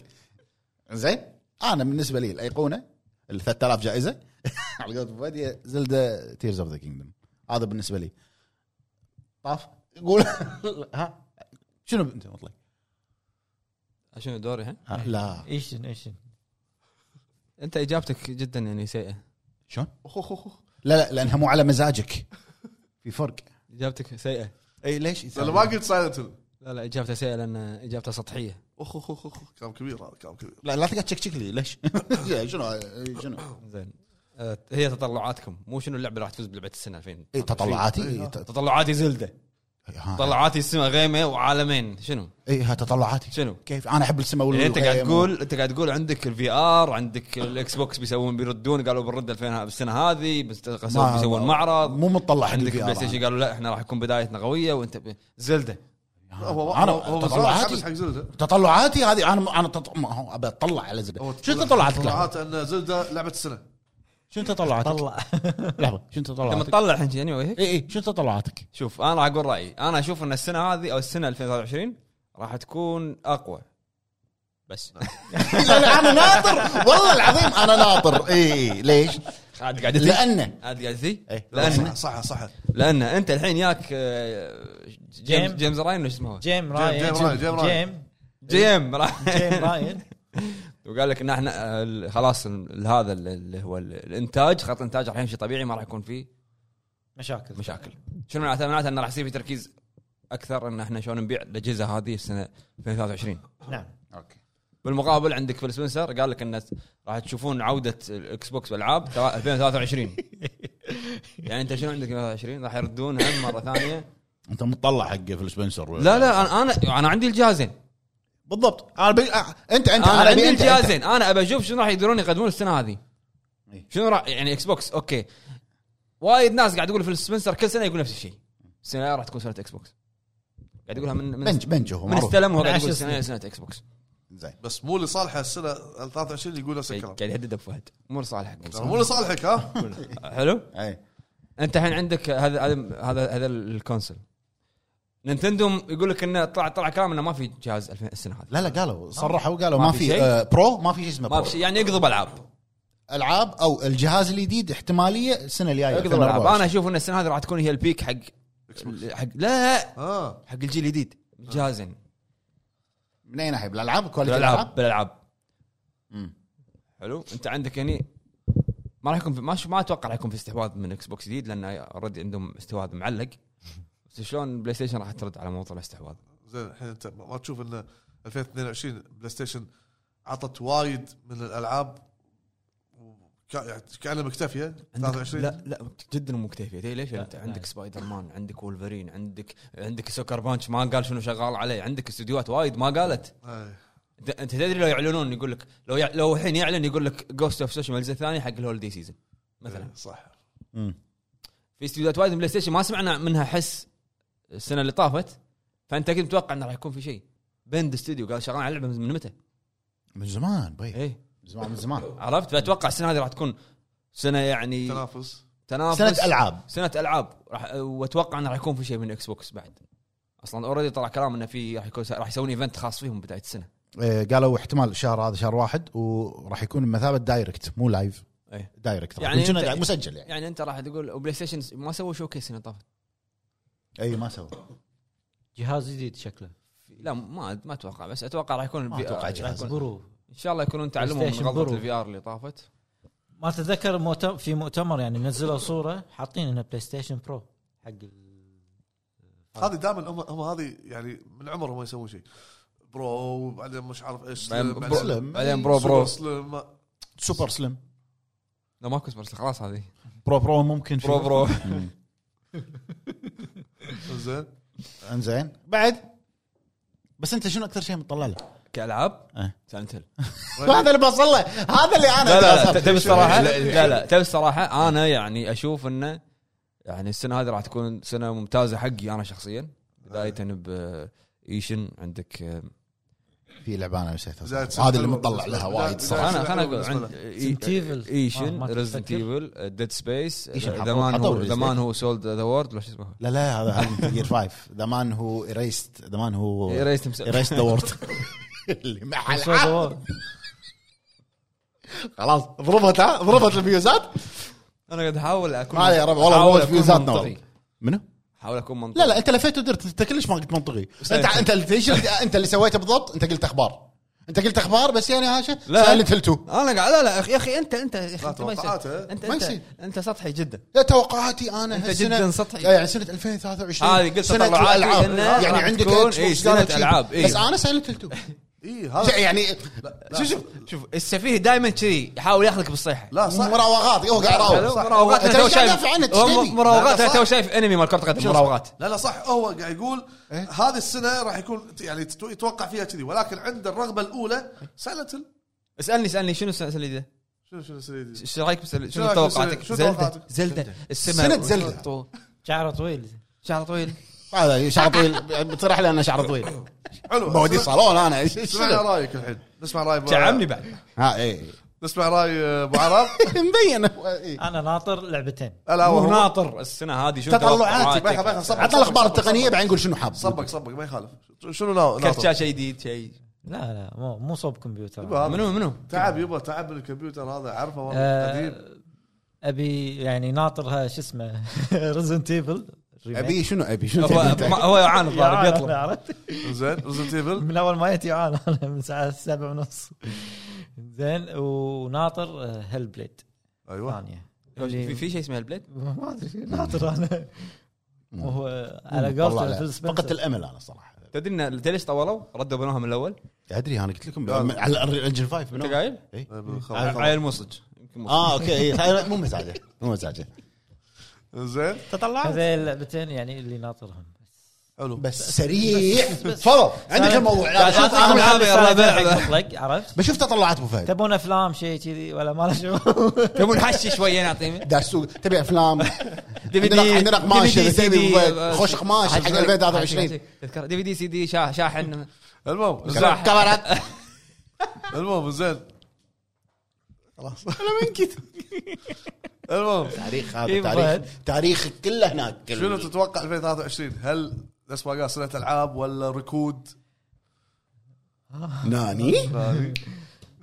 زين؟ أنا بالنسبة لي الأيقونة ال 3000 جائزة. على قولة هي Zelda Tears of the Kingdom هذا بالنسبة لي. طاف قول. ها؟ شنو أنت مطلق؟ شنو دوري ها؟ لا. Ishin Ishin أنت إجابتك جدا يعني سيئة. شلون؟ لا لا لأنها مو على مزاجك. في فرق. إجابتك سيئة. إي ليش؟ أنا ما قلت Silent لا لا إجابته سيئة لأن إجابته سطحية. اخ اخ اخ اخ كلام كبير هذا كلام كبير. لا لا تقعد تشكشك لي ليش؟ شنو؟ شنو؟ زين. آه، هي تطلعاتكم. مو شنو اللعبة اللي راح تفوز بلعبة السنة 2000 إي تطلعاتي تطلعاتي Zelda. تطلعاتي السماء غيمة وعالمين. شنو؟ إي ها تطلعاتي. شنو؟ كيف؟ أنا أحب السماء وال يعني أنت قاعد. تقول أنت قاعد تقول عندك ال VR عندك ال Xbox بيسوون بيردون قالوا بنرد 2000 بالسنه هذه بيسوون معرض. مو مطلع حق عندك Play Station. قالوا لا إحنا راح يكون بدايتنا قوية وأنت. Zelda. هو أنا هو تطلعاتي هذه أنا أنا تط... ما هو أبي أطلع على Zelda شنو تطلعاتك؟ تطلعات أن Zelda لعبة السنة شنو تطلعاتك؟ طلع لحظة شنو انت تطلعاتك؟ مطلع الحين يعني اي اي شنو تطلعاتك؟ شوف أنا راح أقول رأيي أنا أشوف أن السنة هذه أو السنة 2023 راح تكون أقوى بس. أنا ناطر. والله العظيم أنا ناطر. اي ليش؟ عاد قاعد لأنه عاد قاعد إيه. لأن صح صح صح. لأن أنت الحين ياك آه، جيم. جيم راين وش اسمه؟ جيم راين. جيم راين، جيم. راين. جيم راين. وقال لك إن إحنا آه، ال- خلاص هذا ال- اللي هو ال- الإنتاج خط الانتاج راح يمشي طبيعي ما راح يكون فيه مشاكل. مشاكل. شنو معناته؟ معناته انه راح يصير في تركيز أكثر إن إحنا شلون نبيع الأجهزة هذه السنة 2023 نعم. أوكي. بالمقابل عندك فيل سبنسر قال لك ان راح تشوفون عودة ال Xbox والالعاب توا- 2023 يعني أنت شنو عندك 2023 راح يردونها مرة ثانية. أنت مطلع حق فيل سبنسر. لا لا أنا أنا أنا عندي الجهازين. بالضبط. أنا بي... انت أنت أنا أبي عندي. الجهازين. أنا ابى أشوف شنو راح يقدرون يقدمون السنة هذه. إيه. شنو راح يعني Xbox أوكي. وايد ناس قاعد يقول فيل سبنسر كل سنة يقول نفس الشيء. السنة راح تكون سنة Xbox. قاعد يقولها من من بنج بنج هو من استلم وهو قاعد يقول. السنة سنة Xbox. زين. بس مو لصالحه السنة 23 يقول نفس الكلام قاعد يهدد أبو فهد. مو لصالحك. مو لصالحك ها؟ حلو؟ أي. أنت الحين عندك هذا هذا هذا هذا ال console؟ Nintendo يقول لك إنه طلع طلع كلام إنه ما في جهاز 2000 السنة هذه. لا لا قالوا صرحوا قالوا ما ما في؟ آه، Pro ما في شيء اسمه ما Pro. في شيء. يعني يقضب العاب ألعاب أو الجهاز الجديد احتمالية السنة الجاية. يقضب العاب 2024. أنا أشوف إن السنة هذه راح تكون هي ال peak حق حق لا آه. حق الجيل الجديد. جهازين. من اي ناحيه بالالعاب quality بالألعاب الالعاب بالألعاب. مم. حلو. انت عندك يعني ما راح يكون في ما ما أتوقع راح يكون في استحواذ من Xbox جديد لأن already عندهم استحواذ معلق. بس شلون PlayStation راح ترد على موضوع الاستحواذ زين الحين انت ما تشوف إن 2022 PlayStation عطت وايد من الألعاب كانها مكتفيه عندك 23 لا لا جدا مكتفيه تدري ليش؟ أنت. عندك سبايدر مان عندك وولفرين عندك عندك Sucker Punch ما قال شنو شغال عليه عندك استديوهات وايد ما قالت أي. انت تدري لو يعلنون يقول لك لو يع... لو الحين يعلن يقول لك Ghost of Tsushima الجزء الثاني حق ال holiday season مثلا إيه، صح مم. في استديوهات وايد من PlayStation ما سمعنا منها حس السنة اللي طافت فأنت أكيد متوقع إنه راح يكون في شيء Bend Studio قال شغالين على اللعبه من متى؟ من زمان بي إيه زمان من زمان. عرفت؟ فأتوقع السنة هذه راح تكون سنة يعني تنافس. تنافس. سنة ألعاب. سنة ألعاب. راح وأتوقع إنه راح يكون في شيء من Xbox بعد. أصلا already طلع كلام إنه في راح يكون راح يسوون event خاص فيهم بداية السنة. آه، قالوا احتمال الشهر هذا شهر واحد وراح يكون بمثابة direct مو live إيه. direct يعني يعني أنت- مسجل يعني. يعني أنت راح تقول و PlayStation ما سووا showcase طافت. اي ما سوى جهاز جديد شكله. لا ما ما أتوقع بس أتوقع راح يكون ما راح جهاز. يكون- Pro إن شاء الله يكونون تعلموا من غلطة. ال VR اللي طافت. ما تتذكر مؤتمر في مؤتمر يعني نزلوا صورة حاطين إنه PlayStation Pro حق ال- هذه دائما هم هم هذه يعني من عمرهم ما يسوون شيء. Pro وبعدين مش عارف إيش بعدين Slim، Pro- Slim. بعدين Pro Pro. Super Slim Super Slim لا ماكو بس خلاص هذه. Pro Pro ممكن Pro Pro. زين. انزين. بعد. بس انت شنو أكثر شيء مطلع له؟ كألعاب؟ إيه. Silent Hill هذا اللي بوصل له. هذا اللي أنا لا لا. تبي الصراحة؟ لا لا. تبي الصراحة؟ أنا يعني أشوف إنه يعني السنة هذه راح تكون سنة ممتازة حقي أنا شخصيا. بداية بايشن عندك آه، في لعبة أنا نسيتها. هذا اللي مطلع لها وايد صراحة. أنا خليني أقول عند Evil. إيشن تتذكر؟ ايفل ديد سبيس ذا مان هو ذا مان هو سولد ذا وورد ولا شو اسمه؟ لا لا هذا هذا جير 5 ذا مان هو ايريست ذا مان هو ايريست ايريست ذا وورد اللي مع العاب. خلاص ضربت ها ضربت الفيوزات أنا قاعد أحاول اكون ما يا ربع، والله ضربت أكون فيوزاتنا منطقي. منو؟ حاول أكون منطقي لا لا أنت لفيت ودرت أنت كلش ما قلت منطقي أنت انت أنت اللي سويته بالضبط أنت قلت أخبار أنت قلت أخبار بس يعني هاشا لا. Silent Hill 2 أنا قاعد لا لا يا أخي انت انت يا أخي أنت ما يصير. توقعاته انت ما انت يصير. أنت سطحي جدا لا توقعاتي أنا هالسنة- جداً سطحي. يعني سنة 2023 هذه قلت سنة إنها يعني عندك تكون إيه، شي. ألعاب، إيه. بس أنا Silent Hill 2 اي هذا يعني شوف شوف شوف السفيه دائما كذي يحاول ياخذك بالصيحة. لا صح. مراوغات هو قاعد يراوغ مراوغات. تو قاعد شايف. مراوغات. تو. شايف انمي مال كرة قدم مراوغات. لا لا صح. هو قاعد يقول إيه؟ هذه السنة راح يكون يعني يتوقع فيها كذي ولكن عند الرغبة الأولى Silent Hill اسألني اسألني شنو السنة الجديده؟ شنو شنو السنة دي؟ إيش رأيك شنو توقعاتك؟ Zelda. السماء سنة Zelda. شعره طويل. شعر طويل. هذا شعر طويل. بتصرح لي أنا شعر طويل. حلو. اسمع- صالون أنا. اسمعنا رأيك الحين. نسمع رأي تعبني بعد. ها اي نسمع رأي أبو عرب. مبين. أنا ناطر لعبتين. لا هو ناطر. السنة هذه شنو تطلعاتي. عطنا الأخبار التقنية. بعدين نقول شنو حاب صبك صبك ما يخالف. شنو نا- كرت ناطر شاشة جديد شيء. لا لا مو مو صوب كمبيوتر. منو منو؟ تعب يبا تعب الكمبيوتر هذا. عارفه والله آه، قديم. أبي يعني ناطرها شو اسمه؟ Resident Evil أبي شنو أبي؟ شنو هو؟ هو يعاني الظاهر بيطلب عرفت؟ زين Resident Evil من أول ما جيت يعاني أنا من الساعة سبعة ونص. زين وناطر Hellblade أيوه. ثانية. في في شيء اسمه ال Blade ما أدري ناطر أنا. وهو على قولته فقدت الأمل أنا صراحة. تدري إن ليش طولوا؟ ردوا بنوها من الأول؟ أدري أنا قلت لكم. على ال engine 5 أنت؟ قايل؟ إيه. عيل صدق. آه okay إيه. مو مزعجة مو مزعجة. زين؟ تطلعت؟ هذه اللعبتين يعني اللي ناطرهم. حلو. بس سريع. تفضل. عندك الموضوع. لا، بشوف. حق مطلق عرفت؟ بشوف تطلعات أبو فهد. تبون أفلام شيء كذي ولا ما له شغل؟ تبون نحشي شوية نعطيه داش سوق تبي أفلام؟ عندنا دي عندنا قماش تبي. خوش قماش حق حاج- 2023 تذكر دي في دي سي دي شا- شاحن. المهم زين. كاميرات. المهم زين. خلاص. أنا من كذا المهم. تاريخ هذا كيف تاريخ فهد؟ تاريخ كله هناك. شنو تتوقع 2023 هل نفس ما قال سنه العاب ولا ركود؟ ناني؟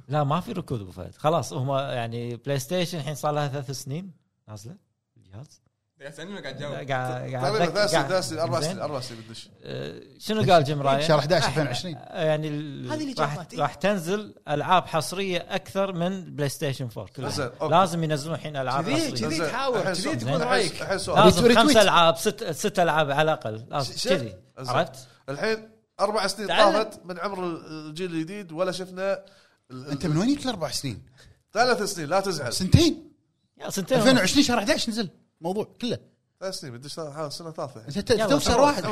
لا ما في ركود أبو فهد. خلاص هم يعني PlayStation الحين صار لها ثلاث سنين نازلة الجهاز. قاعد جاوب قاعد قاعد تقريبا ثلاث سنين أربع. سنين أربع سنين بتدش آه، شنو قال Jim Ryan؟ شهر 11 2020 يعني هذه اللي راح. راح تنزل ألعاب حصرية أكثر من PlayStation 4 زين، كلها. لازم ينزلون الحين ألعاب حصرية كذي. تحاول، كذي. الحين سؤال لازم. خمس ألعاب ست ست ألعاب على الأقل كذي. عرفت؟ الحين أربع سنين. طافت من عمر الجيل الجديد ولا شفنا أنت من وين جبت الأربع سنين؟ ثلاث سنين لا تزعل سنتين يا سنتين 2020 شهر 11 نزل الموضوع كله. ثلاث سنين بدش هذا سنه ثالثه انت ت- يلا، تو شهر واحد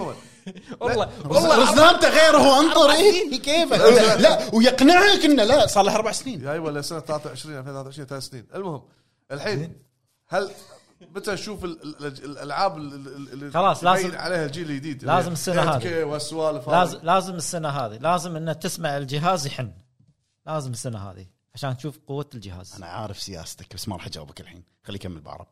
والله والله رزنامته غير هو أنطر إيه؟ كيفه لا ويقنعك انه لا. صار له أربع سنين. يا ولا سنه 23 2023 ثلاث سنين. المهم الحين هل متى نشوف ال- ال- ال- الألعاب ال- ال- اللي خلاص، لازم- عليها الجيل الجديد؟ لازم السنة هذه. 8K والسوالف لازم هذه. لازم السنة هذه. لازم إنه تسمع الجهاز يحن. لازم السنة هذه عشان تشوف قوة الجهاز. أنا عارف سياستك بس ما راح أجاوبك الحين. خليه يكمل بعرب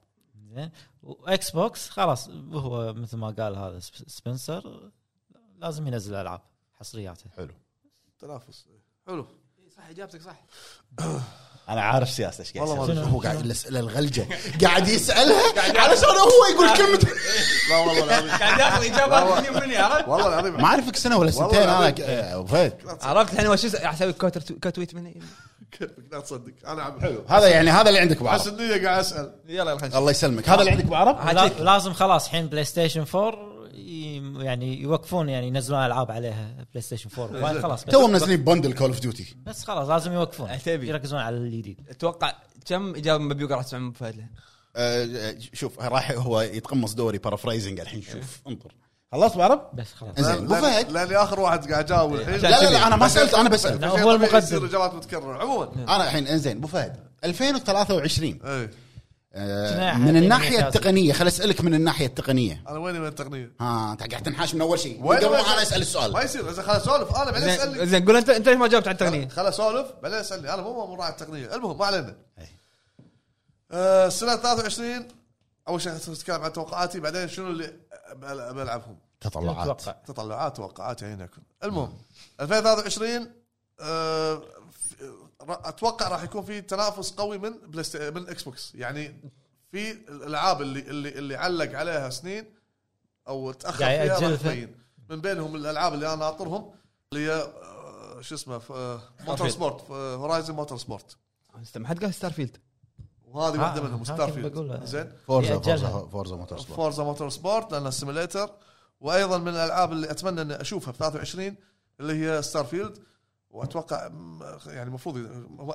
زين. و Xbox خلاص هو مثل ما قال هذا سب- سبنسر لازم ينزل ألعاب حصرياته. حلو. تنافس. حلو. صح إجابتك صح. أنا عارف سياسته إيش قاعد والله يسوي. هو قاعد الاسئله الغلجه قاعد يسألها علشان هو يقول كلمه لا والله العظيم قاعد ياخذ اجابات مني مني عرفت؟ والله العظيم. ما أعرفك سنة ولا سنتين أنا ابو فهد. عرفت الحين وش أسوي quote quote tweet مني. لا تصدق. أنا عم حلو. هذا يعني هذا اللي عندك ابو حس النية قاعد أسأل. يلا يلا خلينا الله يسلمك. هذا اللي عندك ابو عرب حاجيك. لا- لازم خلاص الحين PlayStation 4 ي- يعني يوقفون يعني ينزلون ألعاب عليها PlayStation 4 وبعدين خلاص. بس, تو منزلين bundle Call of Duty بس خلاص لازم يوقفون. عتيبي. يركزون على الجديد. أتوقع كم إجابة مبيوقه راح تسمع من فهد له؟ آه، شوف راح هو يتقمص دوري paraphrasing الحين. شوف انطر خلصت ابو عرب؟ بس خلاص. زين. ابو فهد؟ لاني اخر واحد قاعد اجاوب الحين. عشان لا لا لا أنا ما سألت أنا بسال هو المقدم. يصير إجابات متكررة. عموما. أنا الحين إنزين ابو فهد. 2023 اي آه، من الناحية؟ التقنية خل أسألك من الناحية التقنية. أنا ويني من التقنية؟ ها انت قاعد تنحاش من أول شيء. وين قبل وين؟ ما أنا أسأل ما السؤال يصير. إذا خل اسولف أنا بعدين اسالني زين قول انت أنت ليش ما جاوبت على التقنية؟ خل اسولف بعدين أسألني. أنا مو مو راعي التقنية. المهم ما علينا. أي. آه، سنة 23 أول شيء نتكلم عن توقعاتي بعدين شنو اللي بل- بلعبهم تطلعات. تطلعات توقعات عينكم المهم 2023 آه، أتوقع راح يكون في تنافس قوي من من Xbox يعني في الألعاب اللي اللي اللي علق عليها سنين أو تأخر فيها راح. تبين. من بينهم الألعاب اللي أنا ناطرهم اللي هي آه، شو اسمه ف- Motor Starfield. sport Horizon Motorsport ما حد قال ستار فيلد وهذه آه، واحدة منهم هذه Starfield. زين. Forza. Forza Forza Motorsport Forza Motorsport لانها simulator وأيضا من الألعاب اللي أتمنى اني أشوفها في 23 اللي هي Starfield واتوقع يعني المفروض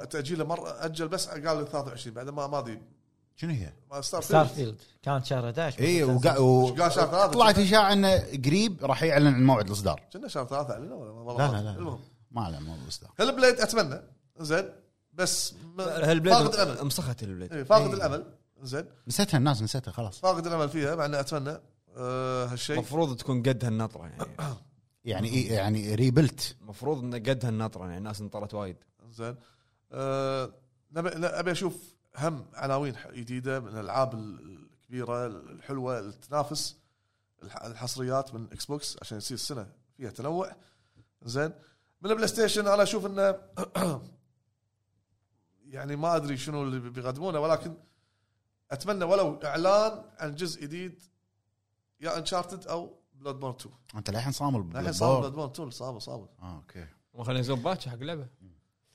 تاجيله مرة أجل بس قال لي 23 بعد ما ما أدري. شنو هي؟ Star Starfield field كانت شهر 11 اي. وقا... و... قال شهر ثلاثة؟ طلعت إشاعة انه قريب راح يعلن عن موعد الإصدار. كنا شهر ثلاثة علينا ولا لا ما لا. لا المهم. ما اعلن موعد الإصدار. Hellblade أتمنى. زين. بس م- فاقد الأمل. مسخت ال Blade فاقد إيه. الأمل. زين. نسيتها الناس نسيتها خلاص. فاقد الأمل فيها مع إني أتمنى. آه هالشيء؟ المفروض تكون قد هالنطره يعني. يعني إيه يعني rebuilt المفروض إن قد هالنطره يعني الناس انطرت وايد. زين. نبي أبي أشوف هم عناوين جديدة من الألعاب الكبيرة الحلوة اللي تنافس الح- الحصريات من Xbox عشان يصير السنة فيها تنوع. زين. من ال PlayStation أنا أشوف إنه يعني ما أدري شنو اللي بيقدمونه ولكن أتمنى ولو إعلان عن جزء جديد يا Uncharted أو Bloodborne 2 أنت للحين صامل الحين بال borne. Blood borne 2 صامل صامل. آه okay. وخلينا نزول patch حق اللعبة.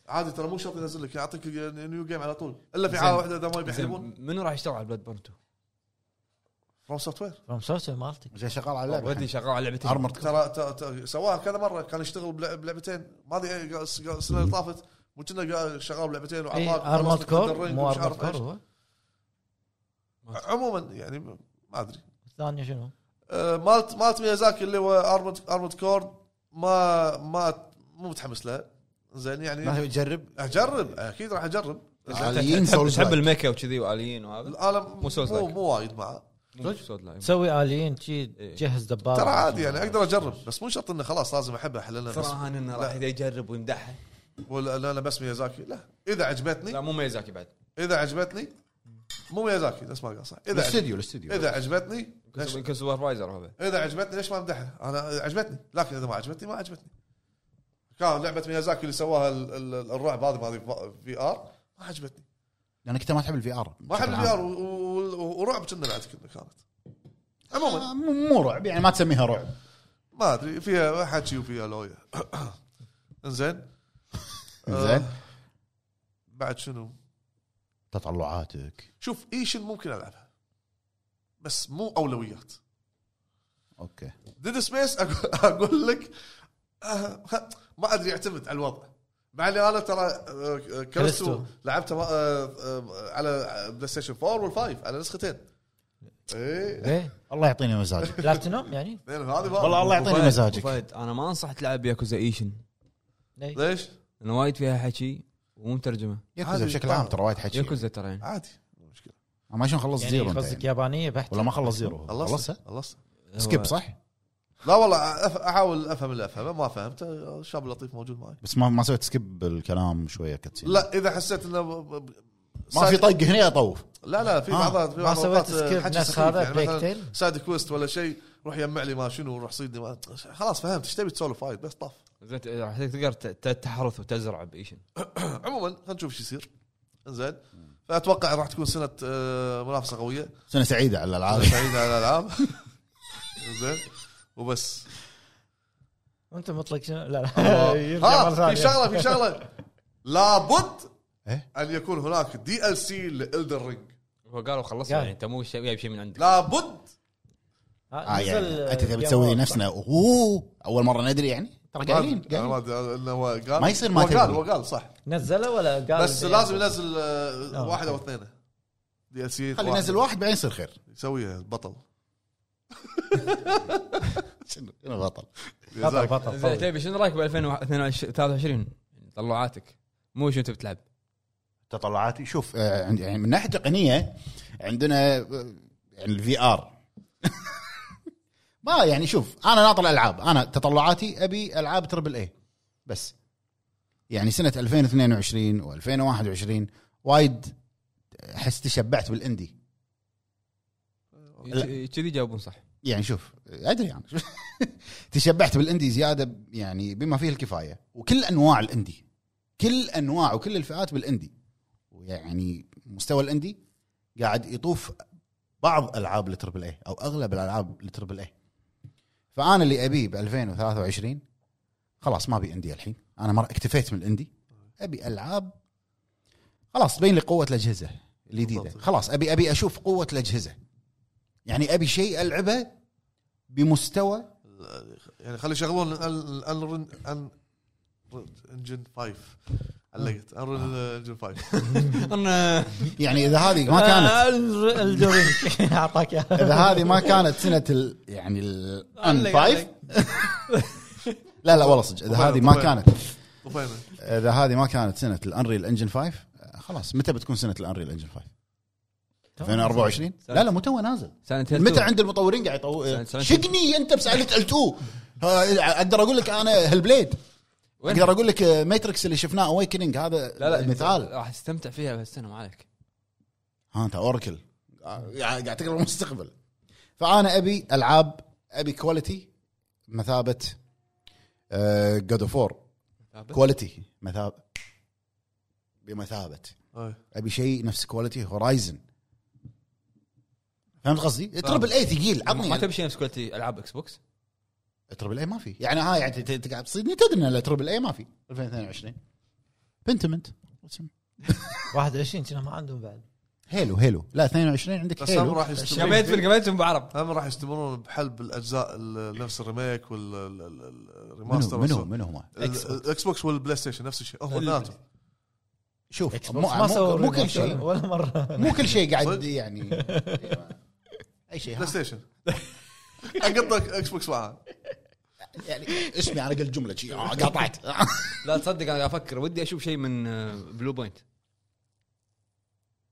عادي ترى مو شرط ينزل لك يعطيك new game على طول. إلا في. حاله واحدة إذا ما يبي يحلبون منو راح يشتغل على Bloodborne 2؟ فروم سوفت وير فروم سوفت مالتك. زين شغال على اللعبة ودي شغال على لعبتين Armored ترى سواها كذا مرة كان يشتغل بلع- بلعبتين. ما أدري إيه، السنة اللي طافت. مو كنا شغال بلعبتين وعطاك Armored خلصت Core مو عارف Core عموما يعني ما أدري. الثانية شنو؟ آه، مالت مالت ميازاكي اللي هو Armored Armored Core ما ما مو متحمس لها زين ما يعني تبي تجرب أجرب أكيد راح أجرب. آليين تحب, تحب like. ال mecha وكذي واليين وهذا؟ مو مو. مو وايد معه. مو souls-like. تسوي اليين شي إيه. تجهز دبابة. ترى عادي يعني أقدر أجرب. بس مو شرط إنه خلاص لازم احبها حللنا بس تراهن إنه راح لا. يجرب ويمدحها ولا لا أنا بس ميازاكي. لا. إذا عجبتني لا مو ميزاكي بعد. إذا عجبتني مو ميازاكي نفس ما صح إذا الاستديو الاستديو. إذا عجبتني ليش؟ يمكن supervisor هذا إذا عجبتني ليش ما امدحها؟ أنا عجبتني. لكن إذا ما عجبتني ما عجبتني. كان لعبة ميازاكي اللي سواها ال- ال- الرعب هذه مال VR ما عجبتني. لأنك انت ما تحب ال VR ما أحب ال VR ورعب كنا بعد كنا كانت. عموما. مو رعب يعني ما تسميها رعب. ما أدري فيها حكي وفيها لويا إنزين. زين آه، بعد شنو؟ تطلعاتك. شوف Ishin ممكن ألعبها؟ بس مو أولويات. أوكي. Dead Space أقول لك آه، ما أدري يعتمد على الوضع. مع إني أنا ترى آه، كريستو. كريستو. لعبته آه، آه، على PlayStation 4 وال five على نسختين. إيه. إيه. الله يعطيني مزاج بلاتينوم يعني؟ هذه والله الله يعطيني مزاجك. أنا ما انصح تلعب Yakuza Ishin إيه. ليش؟ لأنه وايد فيها حكي ومو مترجمة. ياكوزا بشكل عام ترى وايد حكي. ياكوزا ترى يعني. عادي. ما شلون خلص يعني Zero قصدك يعني. يابانية بحت ولا ما خلص Zero؟ خلصت. خلصها خلصت. skip صح لا والله أف- أحاول أفهم اللي أفهمه ما فهمت. الشاب اللطيف موجود معي. بس ما ما سويت skip بالكلام شوية cutscene لا إذا حسيت إنه ب- ب- ما في طق هنا اطوف لا لا في آه. بعضها في ما بعض سويت الأوقات skip نفس. هذا يعني مثلاً side quest ولا شيء روح يمع لي ما شنو روح صيدني ما خلاص فهمت إيش تبي تسولف؟ وايد بس طاف. زين تقدر تحرث وتزرع ب Ishin. عموما خلينا نشوف إيش يصير. زين فأتوقع راح تكون سنة آه، منافسة قوية. سنة سعيدة على الألعاب. سعيدة على الألعاب. زين. وبس. وأنت مطلق شنو؟ لا لا. ها ثانية. في شغلة في شغلة. لابد إيه؟ أن يكون هناك DLC ل Elden Ring. هو قالوا خلصنا. يعني أنت مو شيء- جايب شيء من عندك. لابد. آه يعني أنت تبي تسوي نفسنا أوه أول مرة ندري يعني؟ ترى قايلين أنا ما قايلين ادري إنه هو قال ما يصير ما هو قال تدري. هو قال صح؟ نزله ولا قال بس لازم؟ ينزل آه، آه، واحد أو. اثنين. DL C خلي ينزل واحد بعدين يصير خير. يسويها البطل شنو شنو بطل؟ بطل بطل زين قوي. تبي شنو رأيك ب 2023 تطلعاتك. مو شنو تبي تلعب تطلعاتي؟ شوف آه، عند- يعني من ناحية تقنية عندنا آه، يعني ال VR. ما يعني شوف أنا ناطر الألعاب أنا تطلعاتي أبي ألعاب triple A بس يعني سنة 2022 و2021 وايد أحس تشبعت بال indie. لا. كذي جاوبون صح. يعني شوف أدري يعني تشبعت بال indie زيادة يعني بما فيه الكفاية. وكل أنواع ال indie كل أنواع وكل الفئات بال indie. ويعني مستوى ال indie قاعد يطوف بعض ألعاب ال triple A أو أغلب الألعاب ال triple A فأنا اللي أبيه ب 2023 خلاص ما أبي indie الحين. أنا مر اكتفيت من ال indie أبي ألعاب خلاص تبين لي قوة الأجهزة الجديدة. خلاص أبي أبي أشوف قوة الأجهزة. يعني أبي شيء ألعبه بمستوى يعني خلي يشغلون ال Unreal Engine 5 علقت. Engine 5 أنا يعني إذا هذه ما كانت آه، Elden Ring أعطاك. اياها إذا هذه ما كانت سنة ال يعني الان علق، 5 لا لا والله صدق. إذا هذه ما كانت إذا هذه ما كانت سنة ال Unreal Engine 5 خلاص. متى بتكون سنة ال Unreal Engine 5 2024 لا لا مو تو نازل. متى عند المطورين قاعد يطور شقني أنت بسالة ال2 أقدر أقول لك أنا Hellblade؟ أقدر أقول لك Matrix اللي شفناه اويكننج هذا لا لا مثال. راح تستمتع فيها بهالسنه ما عليك. ها أنت oracle قاعد قاعد تقرأ المستقبل. فأنا أبي ألعاب أبي quality مثابة جود اوف 4 كواليتي مثابة؟ بمثابة. أي. أبي شيء نفس كواليتي هورايزن فهمت قصدي؟ تربل اي ثقيل عطني ما تبي شيء نفس كواليتي ألعاب إكس بوكس تربل اي ما في. يعني ها يعني ت- ت- قاعد تصيدني تدري إن تربل اي ما في. 2022 بنتمنت 21 كنا ما عندهم بعد. هيلو هيلو. لا 22 عندك بس هم هيلو. راح يستمرون قبيت في قبيتهم بعرب. هم راح يستمرون بحلب الأجزاء ال- نفس الريميك والريماستر منو منو هم الاكس بوكس والبلاي ستيشن نفس الشيء. هم اثنيناتهم شوف مو, ما سووا مو, مو كل شيء. ولا مرة. مو كل شيء قاعد صدق؟ يعني. أي شيء Play ها. Station أقطك Xbox معاه يعني اسمي أنا قلت جملة شي. آه، قاطعت. لا تصدق أنا قاعد أفكر ودي أشوف شيء من آه، Bluepoint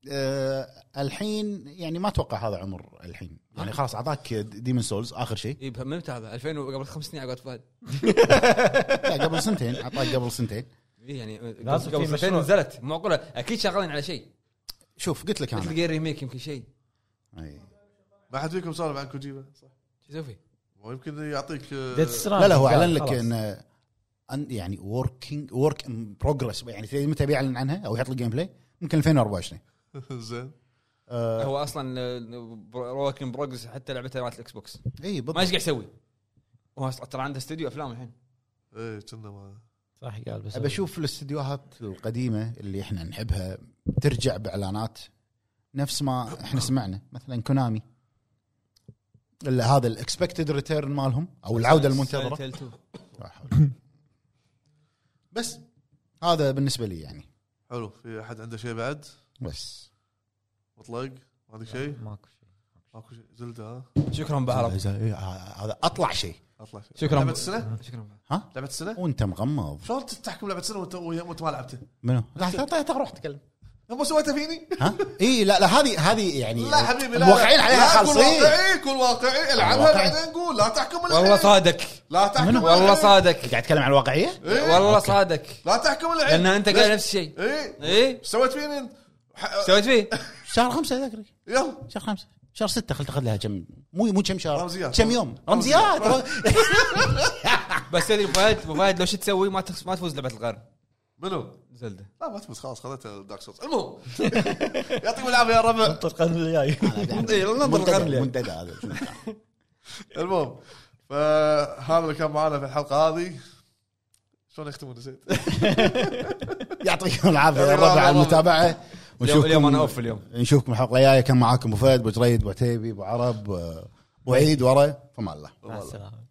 آه، الحين يعني ما أتوقع هذا عمر الحين. يعني خلاص أعطاك Demon's Souls آخر شيء. اي من متى هذا 2000 قبل خمس سنين قاعد فهد لا قبل سنتين. أعطاك قبل سنتين. إيه يعني لازم قبل في سنتين مشروع. نزلت. معقولة؟ أكيد شغالين على شيء. شوف قلت لك Metal Gear remake يمكن شيء. أي. ما حد فيكم سولف عن كوجيما؟ صح. يسوي؟ ويمكن يعطيك آه، لا لا هو أعلن لك. انه أن- يعني working work progress يعني متى بيعلن عنها أو يحط لك gameplay ممكن 2024 زين. آه هو أصلا work in progress حتى لعبته مالت ال Xbox اي ما بالضبط إيش قاعد يسوي؟ هو ترى عنده استوديو أفلام الحين. إيه كنا ما صح قال بس أبى أشوف الاستديوهات القديمة اللي إحنا نحبها ترجع بإعلانات نفس ما إحنا سمعنا. مثلا كونامي هذا ال expected return مالهم أو العودة المنتظرة. Silent Hill 2. لا حول. بس هذا بالنسبة لي يعني. حلو. في أحد عنده شيء بعد؟ بس. مطلق؟ ما عندك شيء؟ ماكو شيء. ماكو شيء. زلدة ها؟ شكرا بعرب هذا أطلع شيء. أطلع شيء. شكراً. لعبة السنة؟ شكرا. ها؟ لعبة السنة؟ وأنت مغمض. شلون تحكم لعبة السنة وانت وأنت ما لعبتها؟ منو؟ لا، روح تكلم. هم سويتها فيني؟ ها؟ إي لا لا هذه هذه يعني لا حبيبي لا موقعين لا. عليها خالصين واقعي كن واقعي العبها. بعدين قول لا تحكم الحين والله صادق لا تحكم والله. صادق قاعد تتكلم عن الواقعية؟ إيه؟ والله صادق لا تحكم الحين لأن أنت؟ قايل نفس الشيء إيه إيش سويت فيني انت؟ سويت فيه؟ شهر خمسة ذاكري يلا شهر خمسة شهر ستة خل تاخذ لها كم مو مو كم شهر رمزيات. كم يوم رمزيات بس تدري فهد فهد لو شو تسوي ما ما تفوز لعبة القرن منو؟ زلدة. لا ما تفوز خلاص خذيت دارك سولز المهم. يعطيكم العافية يا ربع القرن الجاي. إيه، ننظر القرن اللي- منتدى هذا؟ المهم فهذا اللي كان معنا في الحلقة هذه. شلون يختمون نسيت؟ يعطيكم العافية يا ربع على. المتابعة. اليوم اليوم أنا ونشوفكم اوف اليوم. نشوفكم الحلقة الجاية. كان معاكم أبو فهد أبو جريد أبو عتيبي أبو عرب أبو عيد ورا فما الله. مع السلامة.